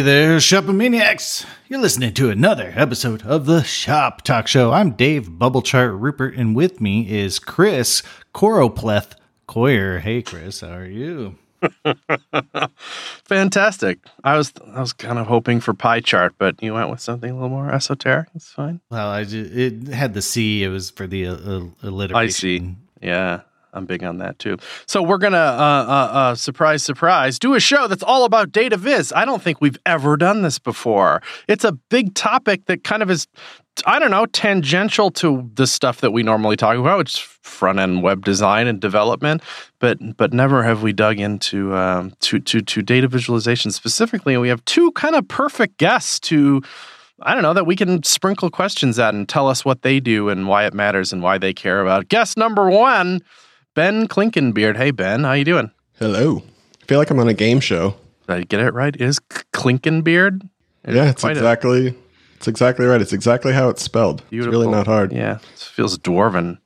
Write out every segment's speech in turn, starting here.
Hey there, Shopomaniacs! You're listening to another episode of the Shop Talk Show. I'm Dave Bubblechart Rupert, and with me is Chris Choropleth Coyer. Hey, Chris, how are you? Fantastic. I was I was kind of hoping for pie chart, but you went with something a little more esoteric. It's fine. Well, I just, it had the C. It was for the uh, alliteration. I see. Yeah. I'm big on that too. So we're gonna, uh, uh, uh, surprise, surprise, do a show that's all about data viz. I don't think we've ever done this before. It's a big topic that kind of is, I don't know, tangential to the stuff that we normally talk about, which is front end web design and development. But but never have we dug into um, to to to data visualization specifically. And we have two kind of perfect guests to. I don't know that we can sprinkle questions at and tell us what they do and why it matters and why they care about. Guest number one Ben Clinkinbeard. Hey, Ben, how you doing? Hello. I feel like I'm on a game show. Did I get it right? It is Clinkinbeard? yeah, it's exactly a, it's exactly right. It's exactly how it's spelled. Beautiful. It's really not hard. Yeah, it feels dwarven.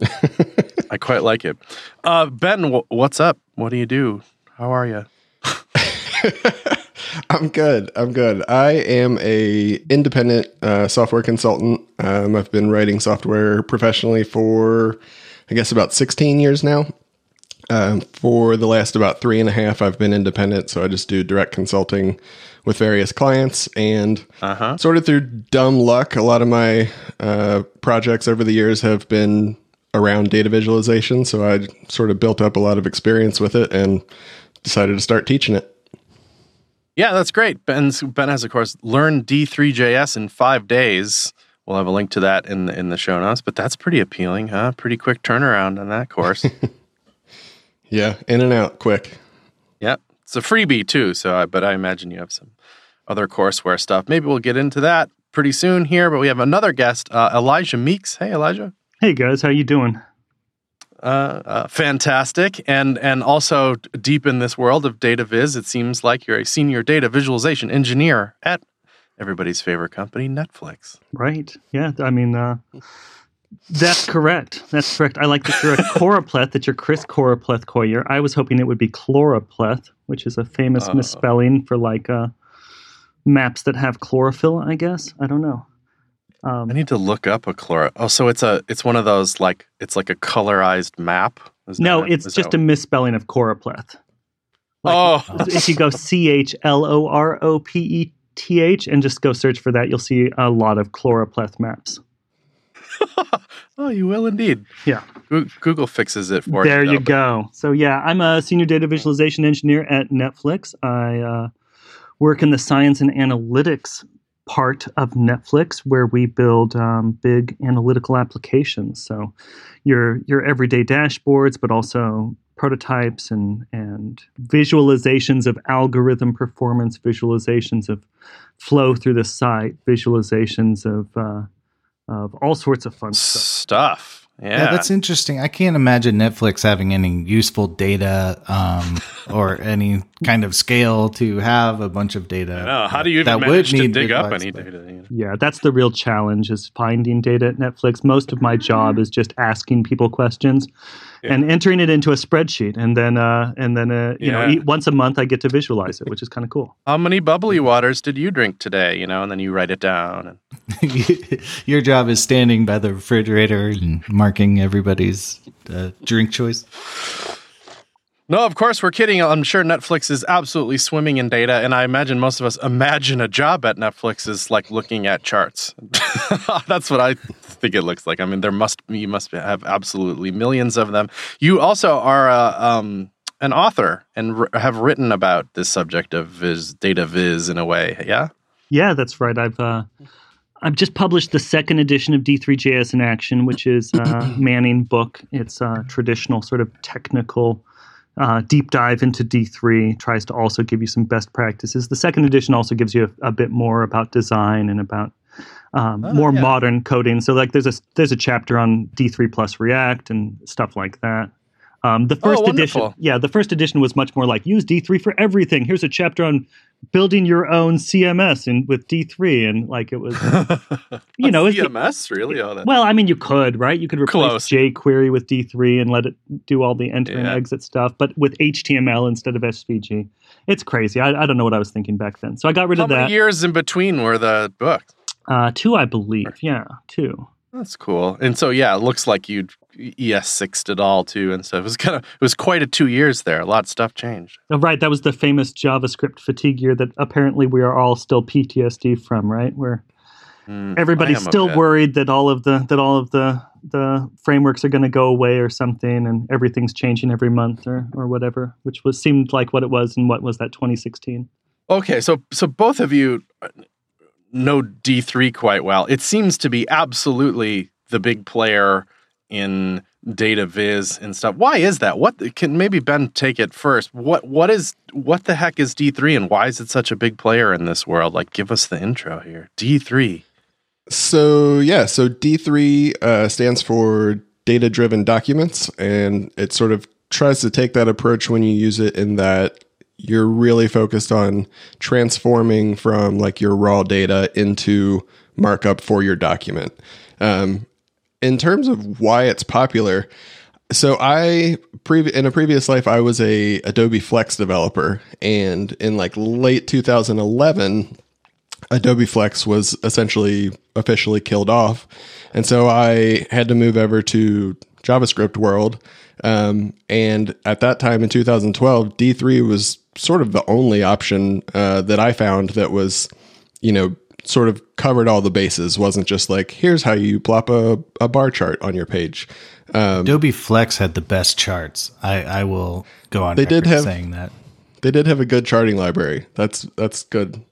I quite like it. Uh, ben, w- what's up? What do you do? How are you? I'm good. I'm good. I am a independent uh, software consultant. Um, I've been writing software professionally for I guess, about 16 years now. Um, for the last about three and a half, I've been independent. So I just do direct consulting with various clients. And uh-huh. sort of through dumb luck, a lot of my uh, projects over the years have been around data visualization. So I sort of built up a lot of experience with it and decided to start teaching it. Yeah, that's great. Ben's, ben has, of course, learned D3JS in five days. We'll have a link to that in the, in the show notes. But that's pretty appealing, huh? Pretty quick turnaround on that course. yeah, in and out quick. Yep, it's a freebie too. So, I, but I imagine you have some other courseware stuff. Maybe we'll get into that pretty soon here. But we have another guest, uh, Elijah Meeks. Hey, Elijah. Hey guys, how you doing? Uh, uh, fantastic, and and also deep in this world of data viz, it seems like you're a senior data visualization engineer at everybody's favorite company, Netflix. Right. Yeah. I mean, uh, that's correct. That's correct. I like that you're a choropleth, that you're Chris Choropleth Coyer. I was hoping it would be chloropleth, which is a famous uh, misspelling for like uh, maps that have chlorophyll, I guess. I don't know. Um, I need to look up a chloro. Oh, so it's a it's one of those like it's like a colorized map. Is no, it's just that... a misspelling of choropleth. Like, oh, if you go C H L O R O P E th and just go search for that. You'll see a lot of chloropleth maps. oh, you will indeed. Yeah. Google fixes it for there you. There you go. So, yeah, I'm a senior data visualization engineer at Netflix. I uh, work in the science and analytics part of Netflix where we build um, big analytical applications. So, your your everyday dashboards, but also prototypes and and visualizations of algorithm performance, visualizations of flow through the site, visualizations of uh, of all sorts of fun stuff. Stuff. Yeah. yeah. that's interesting. I can't imagine Netflix having any useful data um, or any kind of scale to have a bunch of data. How do you even manage to dig up any data? Yeah, that's the real challenge is finding data at Netflix. Most of my job is just asking people questions yeah. and entering it into a spreadsheet, and then uh, and then uh, you yeah. know once a month I get to visualize it, which is kind of cool. How many bubbly waters did you drink today? You know, and then you write it down. And your job is standing by the refrigerator and marking everybody's uh, drink choice. No, of course we're kidding. I'm sure Netflix is absolutely swimming in data, and I imagine most of us imagine a job at Netflix is like looking at charts. That's what I think it looks like. I mean, there must you must have absolutely millions of them. You also are a, um, an author and r- have written about this subject of viz, data viz in a way. Yeah. Yeah, that's right. I've uh, I've just published the second edition of D3JS in Action, which is uh, Manning book. It's a traditional sort of technical uh, deep dive into D3 tries to also give you some best practices. The second edition also gives you a, a bit more about design and about um, oh, more yeah. modern coding. So like there's a there's a chapter on D3 plus React and stuff like that. Um, the first Oh, edition, yeah, the first edition was much more like use D3 for everything. Here's a chapter on building your own CMS and with D3, and like it was, you know, CMS really? Oh, that. well, I mean, you could, right? You could replace Close. jQuery with D3 and let it do all the enter and exit stuff, but with HTML instead of SVG. It's crazy. I, I don't know what I was thinking back then. So I got rid How of that. years in between were the books? Uh, two, I believe. Yeah, two. That's cool. And so yeah, it looks like you'd ES sixed it all too, and so it was kind of it was quite a two years there. A lot of stuff changed. Oh, right, that was the famous JavaScript fatigue year that apparently we are all still PTSD from, right? Where Mm, everybody's still worried that all of the that all of the the frameworks are going to go away or something, and everything's changing every month or or whatever, which was seemed like what it was and what was that 2016. Okay, so so both of you know D three quite well. It seems to be absolutely the big player in data viz and stuff. Why is that? What can maybe Ben take it first? What what is what the heck is D three and why is it such a big player in this world? Like, give us the intro here. D three. So yeah, so D3 uh, stands for data driven documents, and it sort of tries to take that approach when you use it in that you're really focused on transforming from like your raw data into markup for your document. Um, in terms of why it's popular, so I previ- in a previous life I was a Adobe Flex developer, and in like late 2011. Adobe Flex was essentially officially killed off. And so I had to move over to JavaScript world. Um, and at that time in 2012, D3 was sort of the only option uh, that I found that was, you know, sort of covered all the bases, wasn't just like, here's how you plop a, a bar chart on your page. Um, Adobe Flex had the best charts. I, I will go on They did have- saying that. they did have a good charting library. That's that's good.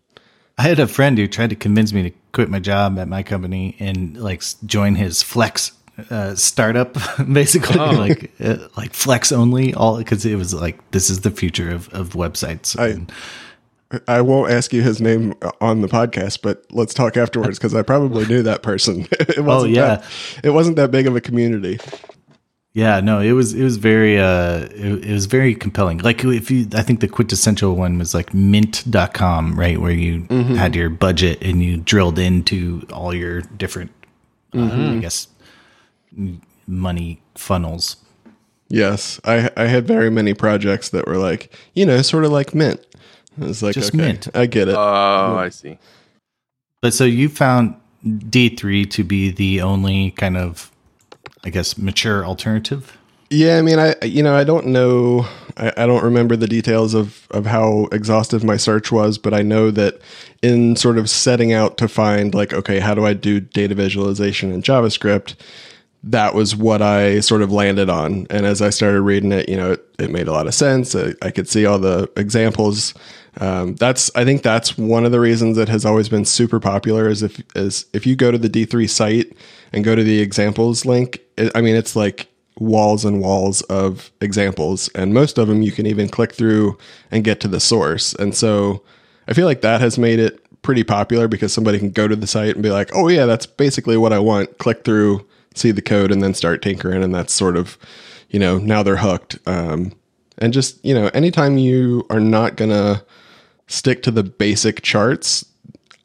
I had a friend who tried to convince me to quit my job at my company and like join his Flex uh, startup, basically Oh. like uh, like Flex only, all because it was like this is the future of of websites. I- And I won't ask you his name on the podcast, but let's talk afterwards because I probably knew that person. it wasn't yeah. that, it wasn't that big of a community. Yeah, no, it was it was very uh it, it was very compelling. Like if you I think the quintessential one was like mint.com, right, where you had your budget and you drilled into all your different uh, I guess money funnels. Yes, I I had very many projects that were like you know sort of like Mint. I was like, Just okay, Mint. I get it. Oh, I see. But so you found D3 to be the only kind of I guess mature alternative? Yeah, I mean, I you know I don't know, I, I don't remember the details of of how exhaustive my search was, but I know that in sort of setting out to find like, okay, how do I do data visualization in JavaScript? That was what I sort of landed on, and as I started reading it, you know, it, it made a lot of sense. I, I could see all the examples. Um, that's I think that's one of the reasons it has always been super popular. Is if is if you go to the D three site and go to the examples link, it, I mean, it's like walls and walls of examples and most of them you can even click through and get to the source and so i feel like that has made it pretty popular because somebody can go to the site and be like oh yeah that's basically what i want click through see the code and then start tinkering and that's sort of you know now they're hooked um, and just you know anytime you are not gonna stick to the basic charts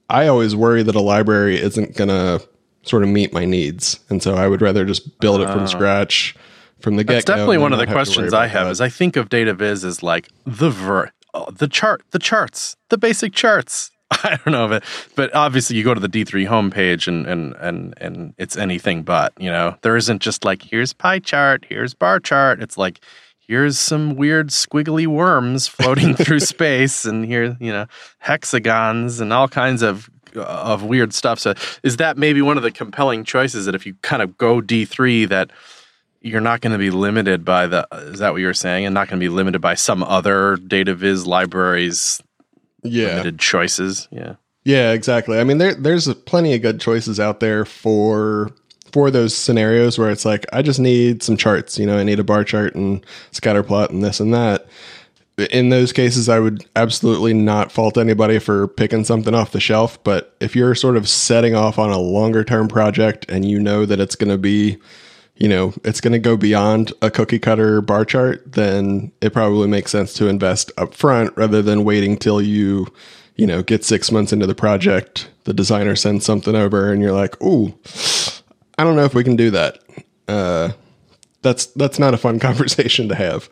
i always worry that a library isn't gonna sort of meet my needs and so i would rather just build it from scratch from the get That's definitely one of the questions I have. Is I think of data viz as like the ver, oh, the chart, the charts, the basic charts. I don't know if it, but obviously you go to the D3 homepage and and and and it's anything but. You know, there isn't just like here's pie chart, here's bar chart. It's like here's some weird squiggly worms floating through space, and here you know hexagons and all kinds of of weird stuff. So is that maybe one of the compelling choices that if you kind of go D3 that you're not going to be limited by the is that what you're saying and not going to be limited by some other data viz libraries yeah limited choices yeah Yeah, exactly. I mean, there there's plenty of good choices out there for for those scenarios where it's like I just need some charts. You know, I need a bar chart and scatter plot and this and that. In those cases, I would absolutely not fault anybody for picking something off the shelf. But if you're sort of setting off on a longer term project and you know that it's going to be, you know, it's going to go beyond a cookie cutter bar chart, then it probably makes sense to invest up front rather than waiting till you, you know, get six months into the project, the designer sends something over and you're like, ooh, I don't know if we can do that. Uh, that's that's not a fun conversation to have.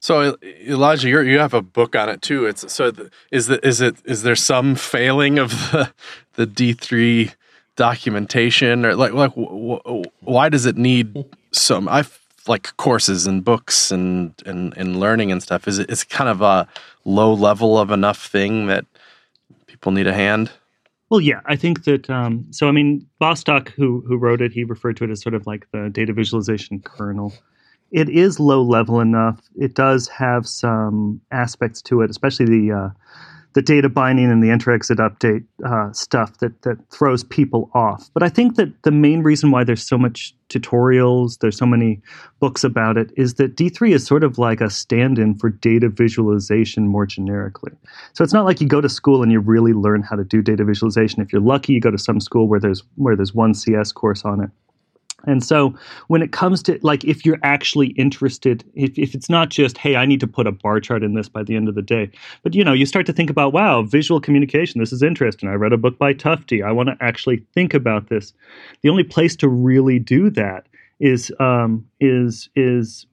So Elijah, you you have a book on it too. It's so is the, is it is there some failing of the the D three documentation or like like w- w- why does it need some I like courses and books and and and learning and stuff? Is it is kind of a low level of enough thing that people need a hand? Well, yeah, I think that. Um, so, I mean, Bostock, who who wrote it, he referred to it as sort of like the data visualization kernel. It is low level enough. It does have some aspects to it, especially the uh, the data binding and the enter exit update uh, stuff that that throws people off. But I think that the main reason why there's so much tutorials, there's so many books about it, is that D3 is sort of like a stand-in for data visualization more generically. So it's not like you go to school and you really learn how to do data visualization. If you're lucky, you go to some school where there's where there's one CS course on it. And so when it comes to like if you're actually interested, if, if it's not just, hey, I need to put a bar chart in this by the end of the day, but you know, you start to think about, wow, visual communication, this is interesting. I read a book by Tufte. I want to actually think about this. The only place to really do that is um, is is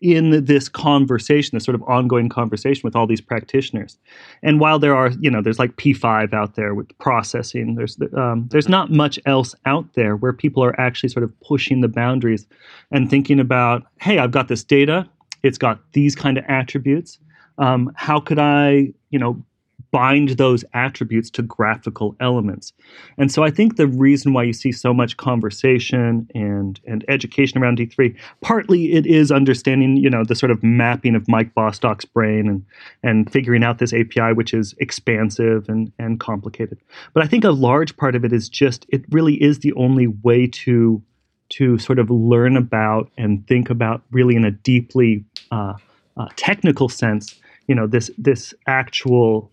in this conversation, this sort of ongoing conversation with all these practitioners. And while there are, you know, there's like P5 out there with processing, there's um, there's not much else out there where people are actually sort of pushing the boundaries and thinking about, hey, I've got this data, it's got these kind of attributes. Um, how could I, you know, bind those attributes to graphical elements. And so I think the reason why you see so much conversation and and education around D3, partly it is understanding, you know, the sort of mapping of Mike Bostock's brain and and figuring out this API which is expansive and and complicated. But I think a large part of it is just it really is the only way to to sort of learn about and think about really in a deeply uh, uh, technical sense, you know, this this actual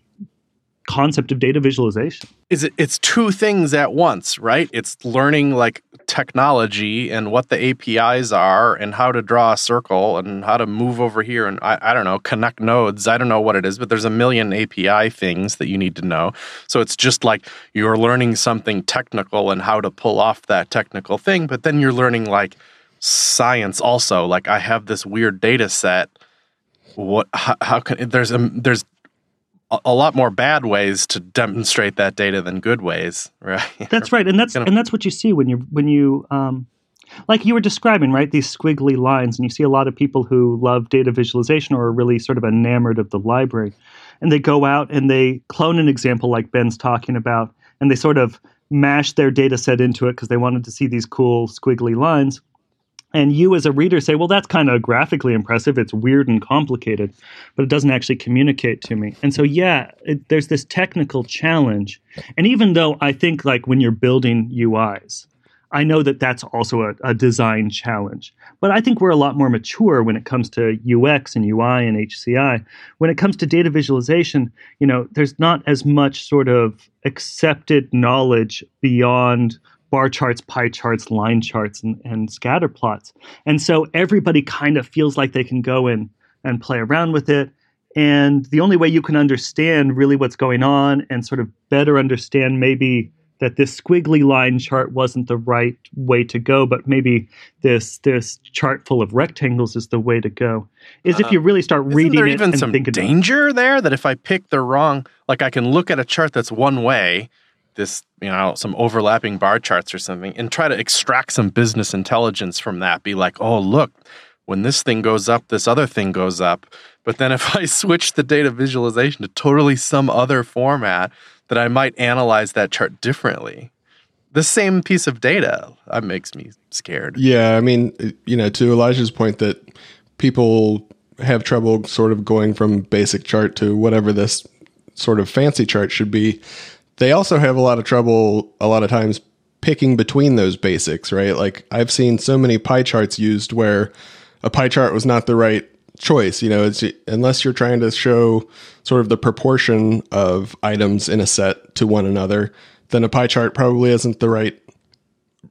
concept of data visualization. Is it it's two things at once, right? It's learning like technology and what the APIs are and how to draw a circle and how to move over here and I, I don't know, connect nodes. I don't know what it is, but there's a million API things that you need to know. So it's just like you're learning something technical and how to pull off that technical thing, but then you're learning like science also. Like I have this weird data set what how, how, can there's there's a lot more bad ways to demonstrate that data than good ways, right? That's right, and that's and that's what you see when you when you um, like you were describing, right? These squiggly lines, and you see a lot of people who love data visualization or are really sort of enamored of the library, and they go out and they clone an example like Ben's talking about, and they sort of mash their data set into it because they wanted to see these cool squiggly lines and you as a reader say well that's kind of graphically impressive. It's weird and complicated but it doesn't actually communicate to me. And so yeah it, there's this technical challenge. And even though i think like when you're building uis i know that that's also a, a design challenge. But i think we're a lot more mature when it comes to ux and ui and hci when it comes to data visualization you know there's not as much sort of accepted knowledge beyond bar charts, pie charts, line charts, and, and scatter plots. And so everybody kind of feels like they can go in and play around with it. And the only way you can understand really what's going on and sort of better understand maybe that this squiggly line chart wasn't the right way to go, but maybe this this chart full of rectangles is the way to go. Is uh, if you really start reading there it even and some danger there that if I pick the wrong, like I can look at a chart that's one way, this, you know, some overlapping bar charts or something and try to extract some business intelligence from that. Be like, oh, look, when this thing goes up, this other thing goes up. But then if I switch the data visualization to totally some other format, that I might analyze that chart differently. The same piece of data that makes me scared. Yeah, I mean, you know, to Elijah's point that people have trouble sort of going from basic chart to whatever this sort of fancy chart should be they also have a lot of trouble a lot of times picking between those basics, right? Like I've seen so many pie charts used where a pie chart was not the right choice. You know, it's unless you're trying to show sort of the proportion of items in a set to one another, then a pie chart probably isn't the right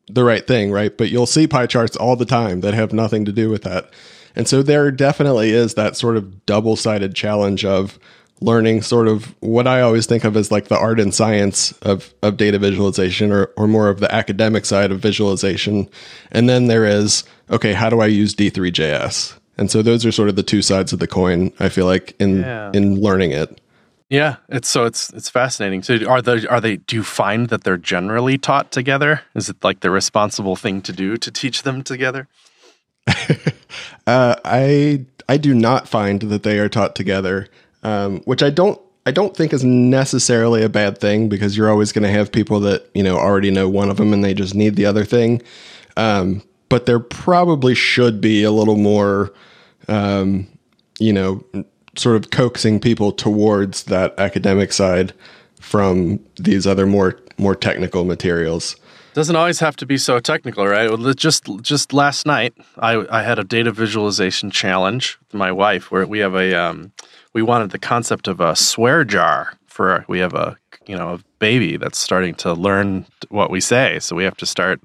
the right thing, right? But you'll see pie charts all the time that have nothing to do with that. And so there definitely is that sort of double sided challenge of learning sort of what I always think of as like the art and science of, of data visualization or, or more of the academic side of visualization. And then there is, okay, how do I use D3JS? And so those are sort of the two sides of the coin, I feel like, in Yeah. in learning it. Yeah, it's so it's it's fascinating. So are they are they do you find that they're generally taught together? Is it like the responsible thing to do to teach them together? Uh, I I do not find that they are taught together, um, which I don't I don't think is necessarily a bad thing because you're always going to have people that you know already know one of them and they just need the other thing. Um, but there probably should be a little more, um, you know, sort of coaxing people towards that academic side from these other more more technical materials. Doesn't always have to be so technical, right? Just just last night, I I had a data visualization challenge with my wife where we have a um, we wanted the concept of a swear jar for we have a you know a baby that's starting to learn what we say, so we have to start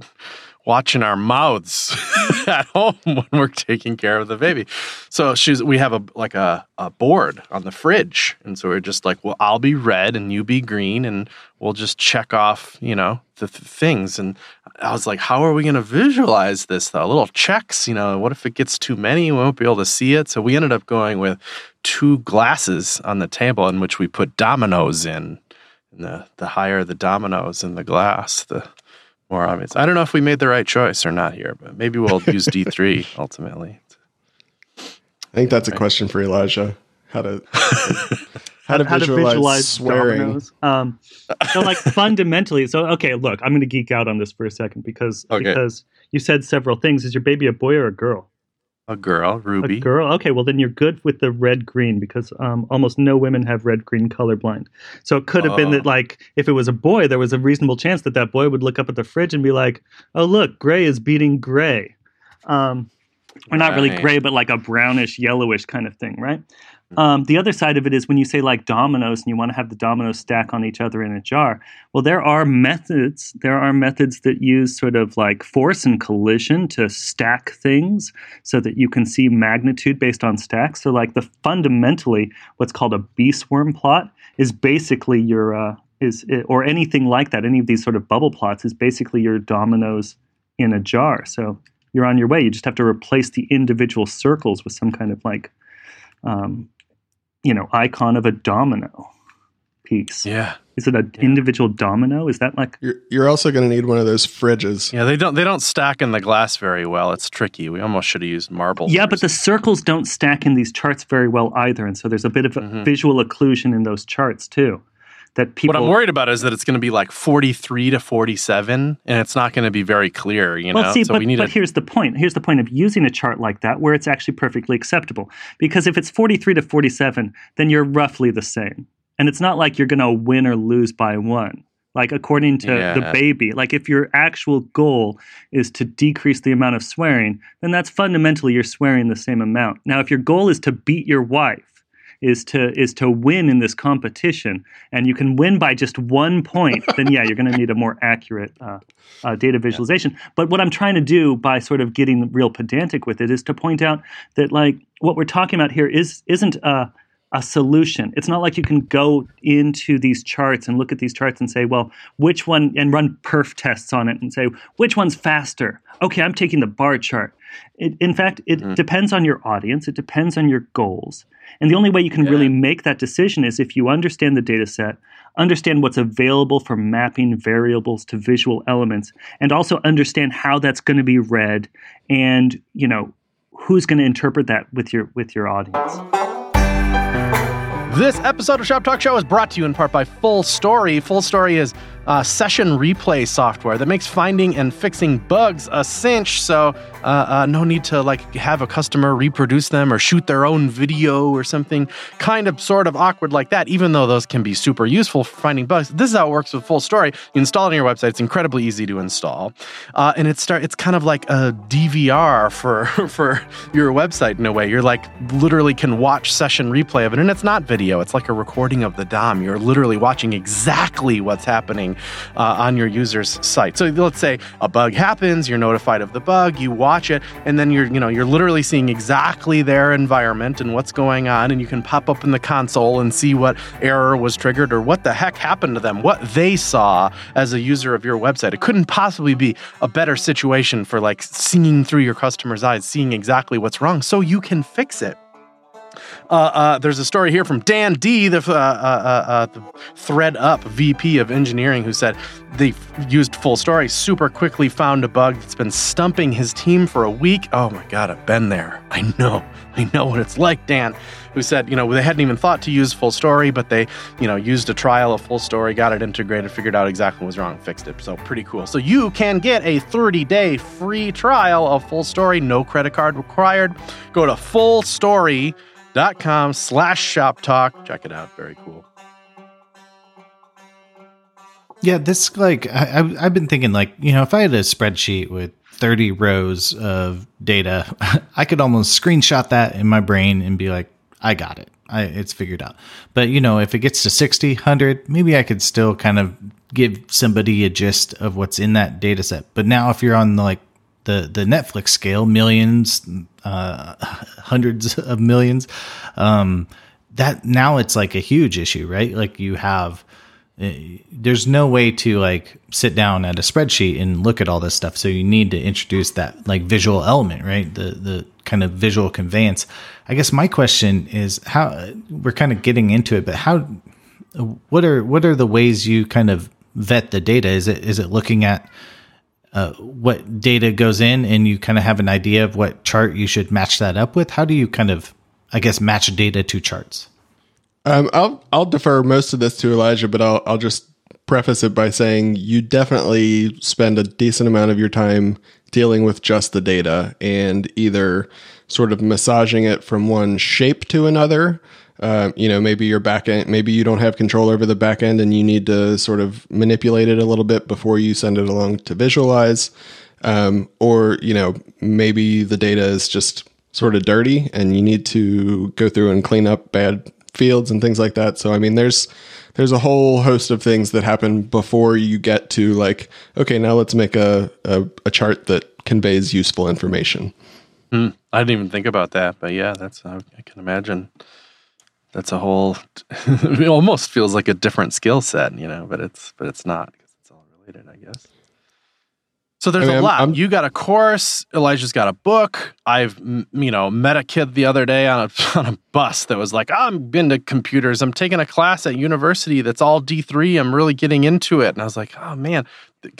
watching our mouths at home when we're taking care of the baby. So she's we have a like a, a board on the fridge. And so we're just like, well, I'll be red and you be green and we'll just check off, you know, the th- things. And I was like, how are we going to visualize this though? Little checks, you know, what if it gets too many? We won't be able to see it. So we ended up going with two glasses on the table in which we put dominoes in. And the, the higher the dominoes in the glass, the more obvious. I don't know if we made the right choice or not here, but maybe we'll use D3 ultimately. I think that's a question for Elijah. How to how to how visualize, to visualize swearing. dominoes. Um, so like fundamentally, so okay, look, I'm going to geek out on this for a second because Okay. because you said several things. Is your baby a boy or a girl? A girl, Ruby. A girl. Okay, well then you're good with the red green because um, almost no women have red green colorblind. So it could have been that Oh. like if it was a boy, there was a reasonable chance that that boy would look up at the fridge and be like, "Oh look, gray is beating gray." Um, or not really gray, but like a brownish, yellowish kind of thing, right? Um, the other side of it is when you say like dominoes and you want to have the dominoes stack on each other in a jar. Well, there are methods. There are methods that use sort of like force and collision to stack things so that you can see magnitude based on stacks. So, like the fundamentally, what's called a beeswarm plot is basically your uh, is or anything like that. Any of these sort of bubble plots is basically your dominoes in a jar. So you're on your way. You just have to replace the individual circles with some kind of like, um, you know, icon of a domino piece. Yeah. Is it an individual domino? Is that like You're, you're also going to need one of those fridges. Yeah, they don't they don't stack in the glass very well. It's tricky. We almost should have used marble. Yeah, or but the circles don't stack in these charts very well either, and so there's a bit of a Mhm. visual occlusion in those charts too. That people. What I'm worried about is that it's going to be like 43 to 47, and it's not going to be very clear. You well, know, see, so but, we need but a here's the point. Here's the point of using a chart like that where it's actually perfectly acceptable. Because if it's 43 to 47, then you're roughly the same. And it's not like you're going to win or lose by one. Like according to the baby, like if your actual goal is to decrease the amount of swearing, then that's fundamentally you're swearing the same amount. Now, if your goal is to beat your wife, is to is to win in this competition, and you can win by just one point, then yeah, you're going to need a more accurate uh, uh, data visualization. But what I'm trying to do by sort of getting real pedantic with it is to point out that like what we're talking about here is isn't a a solution. It's not like you can go into these charts and look at these charts and say, well, which one, and run perf tests on it and say, which one's faster? Okay, I'm taking the bar chart. It, in fact, it mm. depends on your audience, it depends on your goals. And the only way you can really make that decision is if you understand the data set, understand what's available for mapping variables to visual elements, and also understand how that's going to be read and, you know, who's going to interpret that with your with your audience. This episode of Shop Talk Show is brought to you in part by Full Story. Full Story is uh, session replay software that makes finding and fixing bugs a cinch. So uh, uh, no need to like have a customer reproduce them or shoot their own video or something kind of sort of awkward like that. Even though those can be super useful for finding bugs, this is how it works with Full Story. You install it on your website. It's incredibly easy to install, uh, and it start. It's kind of like a DVR for for your website in a way. You're like literally can watch session replay of it, and it's not video. It's like a recording of the DOM. You're literally watching exactly what's happening happening uh, on your user's site. So let's say a bug happens, you're notified of the bug, you watch it, and then you're you know you're literally seeing exactly their environment and what's going on, and you can pop up in the console and see what error was triggered or what the heck happened to them, what they saw as a user of your website. It couldn't possibly be a better situation for like seeing through your customer's eyes, seeing exactly what's wrong, so you can fix it. Uh, uh, there's a story here from Dan D, the, uh, uh, the ThredUp VP of engineering, who said they used FullStory, super quickly found a bug that's been stumping his team for a week. Oh my God, I've been there. I know. I know what it's like, Dan. Who said, you know, they hadn't even thought to use FullStory, but they, you know, used a trial of FullStory, got it integrated, figured out exactly what was wrong, fixed it. So pretty cool. So you can get a 30 day free trial of FullStory, no credit card required. Go to FullStory.com dot com slash shop talk. Check it out. Very cool. Yeah, this like I, I've been thinking like you know if I had a spreadsheet with 30 rows of data, I could almost screenshot that in my brain and be like, I got it. I, it's figured out. But you know, if it gets to 60, 100, maybe I could still kind of give somebody a gist of what's in that data set. But now if you're on the, like the the Netflix scale, millions, uh, hundreds of millions. Um, that now it's like a huge issue, right? Like you have, uh, there's no way to like sit down at a spreadsheet and look at all this stuff. So you need to introduce that like visual element, right? The the kind of visual conveyance. I guess my question is how we're kind of getting into it, but how what are what are the ways you kind of vet the data? Is it is it looking at uh, what data goes in and you kind of have an idea of what chart you should match that up with? How do you kind of, I guess, match data to charts? Um, I'll I'll defer most of this to Elijah, but I'll I'll just preface it by saying you definitely spend a decent amount of your time dealing with just the data and either sort of massaging it from one shape to another uh, you know, maybe your back end, maybe you don't have control over the back end and you need to sort of manipulate it a little bit before you send it along to visualize. Um, or, you know, maybe the data is just sort of dirty and you need to go through and clean up bad fields and things like that. So, I mean, there's, there's a whole host of things that happen before you get to like, okay, now let's make a, a, a chart that conveys useful information. Mm, I didn't even think about that, but yeah, that's, I, I can imagine that's a whole it almost feels like a different skill set you know but it's but it's not because it's all related i guess so there's I mean, a lot. I'm, I'm, you got a course. Elijah's got a book. I've you know met a kid the other day on a on a bus that was like, I'm into computers. I'm taking a class at university that's all D three. I'm really getting into it. And I was like, oh man,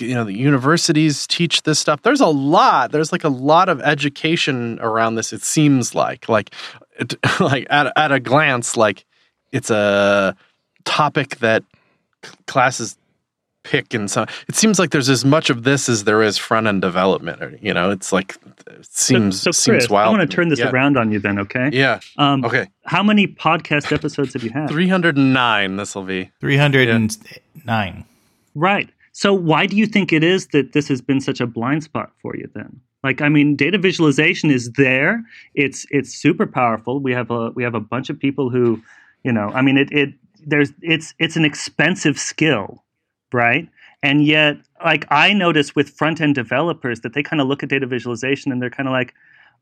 you know the universities teach this stuff. There's a lot. There's like a lot of education around this. It seems like like like at at a glance, like it's a topic that classes pick and so it seems like there's as much of this as there is front end development or you know it's like it seems so, so Chris, seems wild i want to turn this yeah. around on you then okay? Yeah. Um, okay. how many podcast episodes have you had? 309 this will be. 309 yeah. right. So why do you think it is that this has been such a blind spot for you then like I mean, data visualization is there. It's it's super powerful. We have a we have a bunch of people who, you know, I mean, it it there's it's it's an expensive skill, right? And yet, like I notice with front end developers that they kind of look at data visualization and they're kind of like,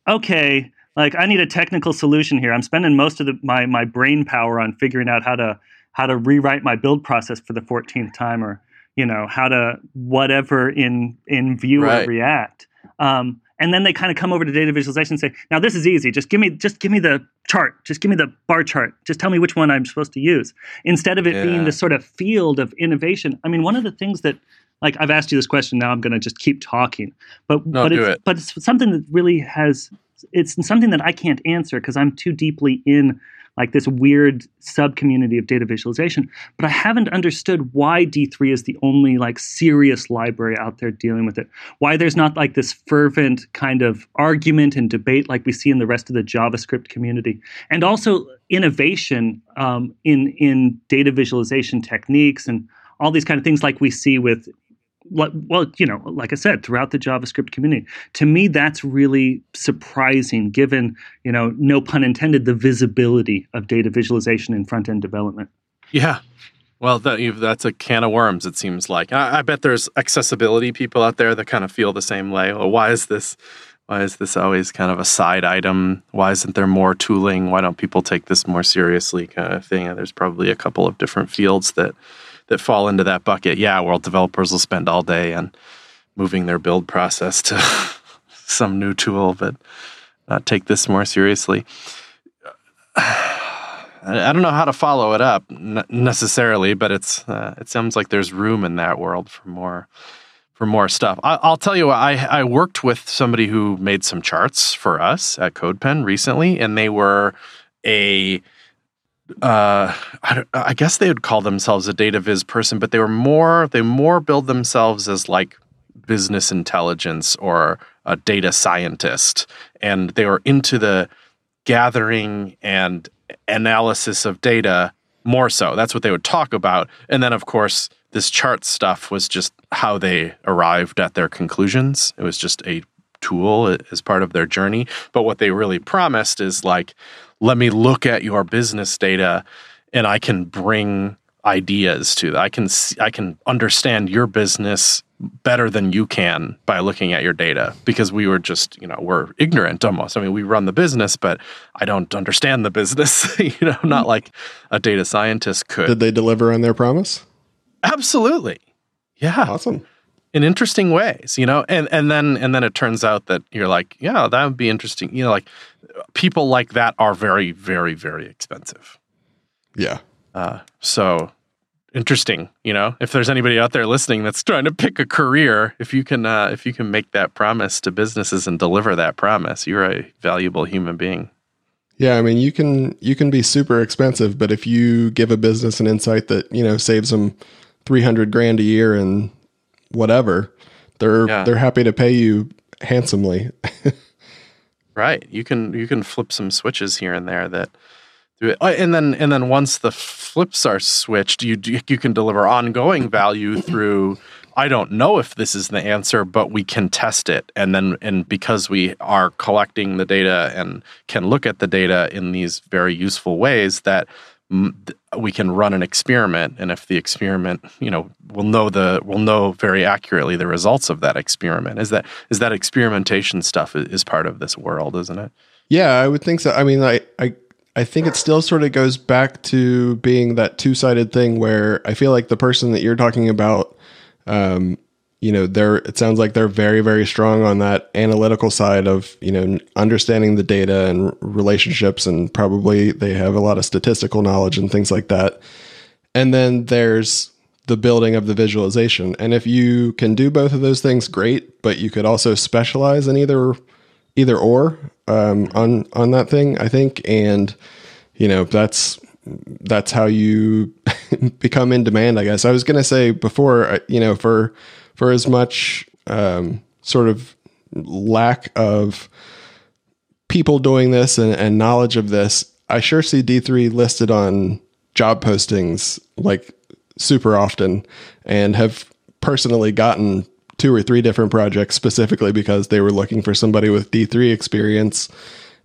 okay, like I need a technical solution here. I'm spending most of the, my my brain power on figuring out how to how to rewrite my build process for the 14th time or you know how to whatever in in Vue right. or React um, and then they kind of come over to data visualization and say, "Now this is easy. Just give me just give me the chart. Just give me the bar chart. Just tell me which one I'm supposed to use." Instead of it yeah. being this sort of field of innovation. I mean, one of the things that like I've asked you this question now I'm going to just keep talking. But no, but it's it. but it's something that really has it's something that I can't answer because I'm too deeply in like this weird sub community of data visualization. But I haven't understood why D3 is the only like serious library out there dealing with it. Why there's not like this fervent kind of argument and debate like we see in the rest of the JavaScript community. And also innovation um, in in data visualization techniques and all these kind of things like we see with well, you know, like I said, throughout the JavaScript community. To me, that's really surprising given, you know, no pun intended, the visibility of data visualization in front end development. Yeah. Well, that, that's a can of worms. It seems like. I, bet there's accessibility people out there that kind of feel the same way. Well, why is this? Why is this always kind of a side item? Why isn't there more tooling? Why don't people take this more seriously? Kind of thing. There's probably a couple of different fields that that fall into that bucket. Yeah, world developers will spend all day on moving their build process to some new tool, but not take this more seriously. I don't know how to follow it up necessarily, but it's uh, it sounds like there's room in that world for more for more stuff. I, will tell you, I I worked with somebody who made some charts for us at CodePen recently, and they were a uh, I, I guess they would call themselves a data viz person, but they were more they more build themselves as like business intelligence or a data scientist, and they were into the gathering and analysis of data more so. That's what they would talk about. And then, of course, this chart stuff was just how they arrived at their conclusions. It was just a tool as part of their journey. But what they really promised is like, let me look at your business data and I can bring ideas to that. I can see, I can understand your business better than you can by looking at your data because we were just, you know, we're ignorant almost. I mean, we run the business, but I don't understand the business, you know, not like a data scientist could. Did they deliver on their promise? Absolutely. Yeah. Awesome. In interesting ways, you know, and and then and then it turns out that you're like, yeah, that would be interesting. You know, like people like that are very, very, very expensive. Yeah. Uh, so interesting you know if there's anybody out there listening that's trying to pick a career if you can uh, if you can make that promise to businesses and deliver that promise you're a valuable human being yeah i mean you can you can be super expensive but if you give a business an insight that you know saves them 300 grand a year and whatever they're yeah. they're happy to pay you handsomely right you can you can flip some switches here and there that do it. Oh, and then and then once the flips are switched, you you can deliver ongoing value mm-hmm. through. I don't know if this is the answer, but we can test it, and then and because we are collecting the data and can look at the data in these very useful ways, that we can run an experiment, and if the experiment, you know, we'll know the we'll know very accurately the results of that experiment. Is that is that experimentation stuff is part of this world, isn't it? Yeah, I would think so. I mean, I I I think it still sort of goes back to being that two sided thing where I feel like the person that you're talking about, um, you know, they're, it sounds like they're very, very strong on that analytical side of, you know, understanding the data and relationships, and probably they have a lot of statistical knowledge and things like that. And then there's the building of the visualization. And if you can do both of those things, great, but you could also specialize in either either or um, on on that thing. I think, and you know that's that's how you become in demand. I guess I was going to say before, uh, you know, for for as much um, sort of lack of people doing this and, and knowledge of this, I sure see D three listed on job postings like super often, and have personally gotten two or three different projects specifically because they were looking for somebody with D3 experience.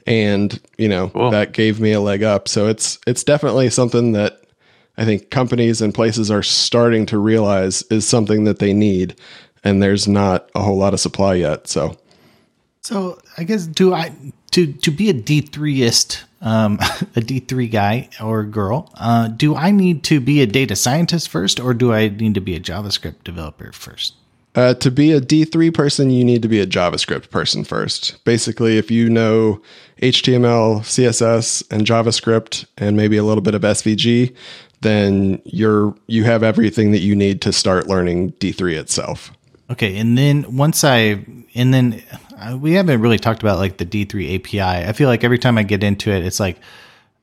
And you know cool. that gave me a leg up. So it's it's definitely something that I think companies and places are starting to realize is something that they need. And there's not a whole lot of supply yet. So so I guess do I to to be a D3ist um, a D3 guy or girl, uh, do I need to be a data scientist first, or do I need to be a JavaScript developer first? Uh, to be a D3 person, you need to be a JavaScript person first. Basically, if you know HTML, CSS, and JavaScript, and maybe a little bit of SVG, then you're you have everything that you need to start learning D3 itself. Okay, and then once I and then uh, we haven't really talked about like the D3 API. I feel like every time I get into it, it's like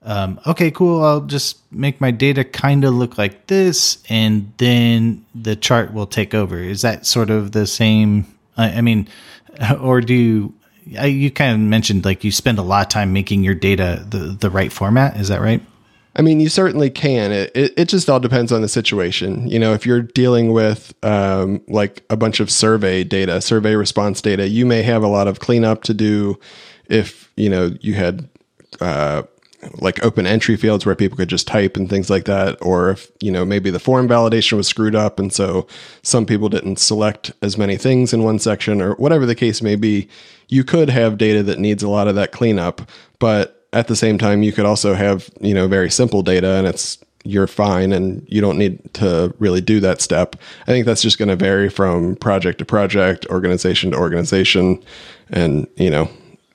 um, okay, cool. I'll just make my data kind of look like this, and then the chart will take over. Is that sort of the same? I, I mean, or do you? You kind of mentioned like you spend a lot of time making your data the the right format. Is that right? I mean, you certainly can. It, it, it just all depends on the situation. You know, if you're dealing with um, like a bunch of survey data, survey response data, you may have a lot of cleanup to do. If you know you had uh, like open entry fields where people could just type and things like that, or if you know maybe the form validation was screwed up and so some people didn't select as many things in one section or whatever the case may be, you could have data that needs a lot of that cleanup, but at the same time you could also have you know very simple data and it's you're fine and you don't need to really do that step. I think that's just going to vary from project to project, organization to organization, and you know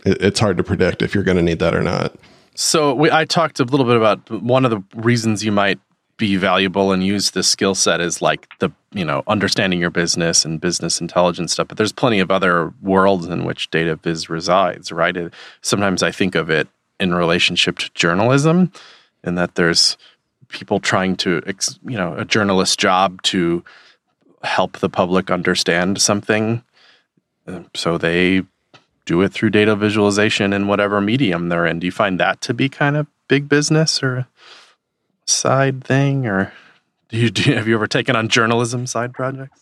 it, it's hard to predict if you're going to need that or not. So we, I talked a little bit about one of the reasons you might be valuable and use this skill set is like the you know understanding your business and business intelligence stuff. But there's plenty of other worlds in which data viz resides, right? It, sometimes I think of it in relationship to journalism, in that there's people trying to you know a journalist's job to help the public understand something, uh, so they do it through data visualization in whatever medium they're in. Do you find that to be kind of big business or side thing, or do you do, have you ever taken on journalism side projects?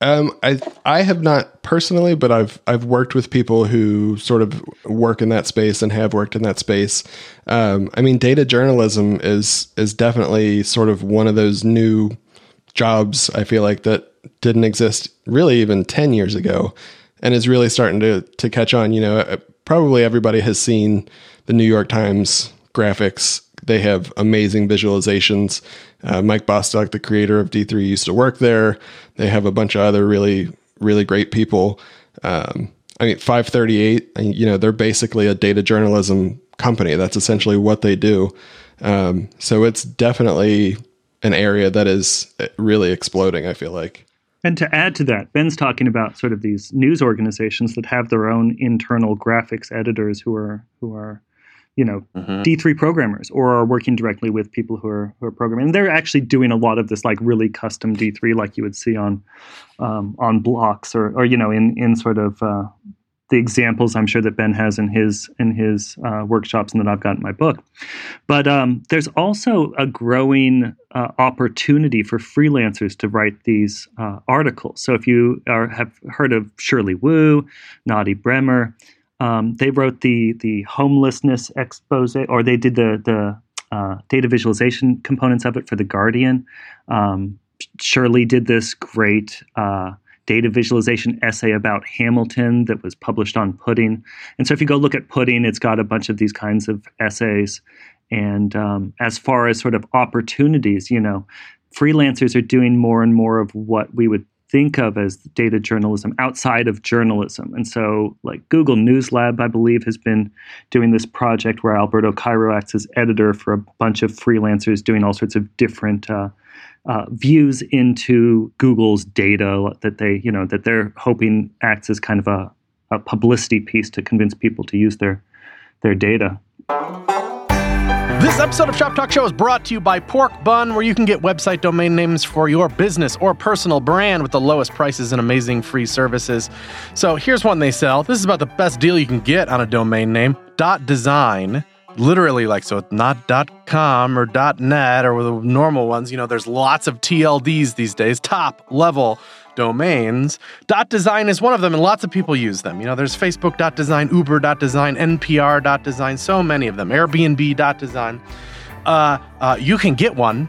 Um, I I have not personally, but I've I've worked with people who sort of work in that space and have worked in that space. Um, I mean, data journalism is is definitely sort of one of those new jobs. I feel like that didn't exist really even ten years ago and is really starting to to catch on. You know, uh, probably everybody has seen the New York Times graphics. They have amazing visualizations. Uh, Mike Bostock, the creator of D3, used to work there. They have a bunch of other really really great people. Um, I mean, 538. You know, they're basically a data journalism company. That's essentially what they do. Um, so it's definitely an area that is uh, really exploding. I feel like. And to add to that, Ben's talking about sort of these news organizations that have their own internal graphics editors who are who are, you know, mm-hmm. D3 programmers or are working directly with people who are who are programming. And they're actually doing a lot of this like really custom D3 like you would see on um, on blocks or or you know in in sort of uh, the examples I'm sure that Ben has in his in his uh, workshops and that I've got in my book. But um, there's also a growing uh, opportunity for freelancers to write these uh, articles. So if you are, have heard of Shirley Wu, Nadieh Bremer, um, they wrote the the homelessness expose, or they did the the uh, data visualization components of it for the Guardian. Um, Shirley did this great uh, data visualization essay about Hamilton that was published on Pudding. And so if you go look at Pudding, it's got a bunch of these kinds of essays. And um, as far as sort of opportunities, you know, freelancers are doing more and more of what we would think of as data journalism outside of journalism. And so, like Google News Lab, I believe, has been doing this project where Alberto Cairo acts as editor for a bunch of freelancers doing all sorts of different uh, uh, views into Google's data that they, you know, that they're hoping acts as kind of a, a publicity piece to convince people to use their their data. This episode of Shop Talk Show is brought to you by Pork Bun, where you can get website domain names for your business or personal brand with the lowest prices and amazing free services. So here's one they sell. This is about the best deal you can get on a domain name. Dot design literally like so not com or net or the normal ones you know there's lots of tlds these days top level domains. Design is one of them and lots of people use them. You know there's facebook dot design uber dot design npr dot design so many of them airbnb dot design. Uh, uh, you can get one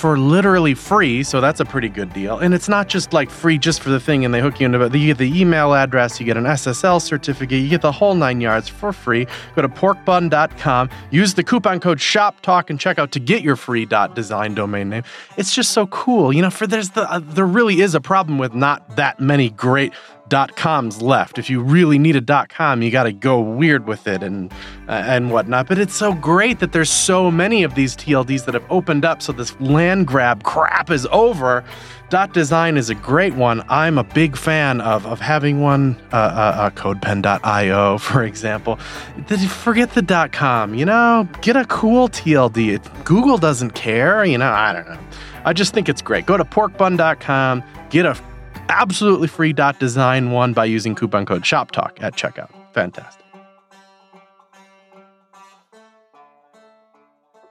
for literally free, so that's a pretty good deal. And it's not just like free just for the thing and they hook you into it. You get the email address, you get an SSL certificate, you get the whole nine yards for free. Go to porkbun.com, use the coupon code SHOPTALK and check out to get your free .dot .design domain name. It's just so cool. You know, for there's the uh, there really is a problem with not that many great dot coms left. If you really need a dot com, you got to go weird with it and uh, and whatnot. But it's so great that there's so many of these TLDs that have opened up, so this land grab crap is over. Dot design is a great one. I'm a big fan of of having one. Uh, uh, uh CodePen.io, for example. Forget the dot com. You know, get a cool TLD. Google doesn't care. You know, I don't know. I just think it's great. Go to porkbun.com, get a absolutely free dot design one by using coupon code ShopTalk at checkout. Fantastic.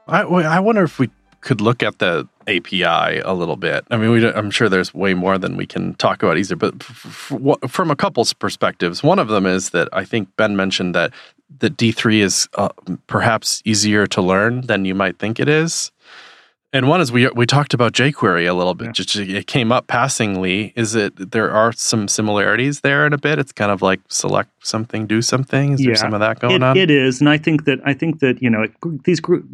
I, I wonder if we could look at the API a little bit. I mean, we, I'm sure there's way more than we can talk about easier, but f- f- from a couple's perspectives, one of them is that I think Ben mentioned that that D3 is uh, perhaps easier to learn than you might think it is. And one is we we talked about jQuery a little bit. Yeah. Just it came up passingly. Is it there are some similarities there in a bit? It's kind of like select something, do something. Is yeah, there some of that going it, on? It is, and I think that I think that you know it, these group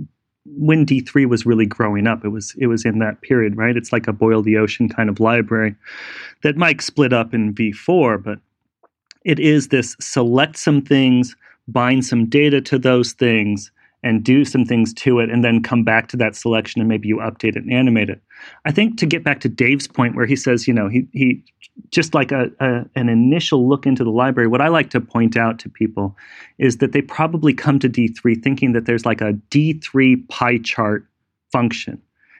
when D three was really growing up, it was it was in that period, right? It's like a boil the ocean kind of library that Mike split up in V four, but it is this select some things, bind some data to those things and do some things to it and then come back to that selection and maybe you update it and animate it. I think to get back to Dave's point where he says, you know, he he just like a, a, an initial look into the library, what I like to point out to people is that they probably come to D3 thinking that there's like a D3 pie chart function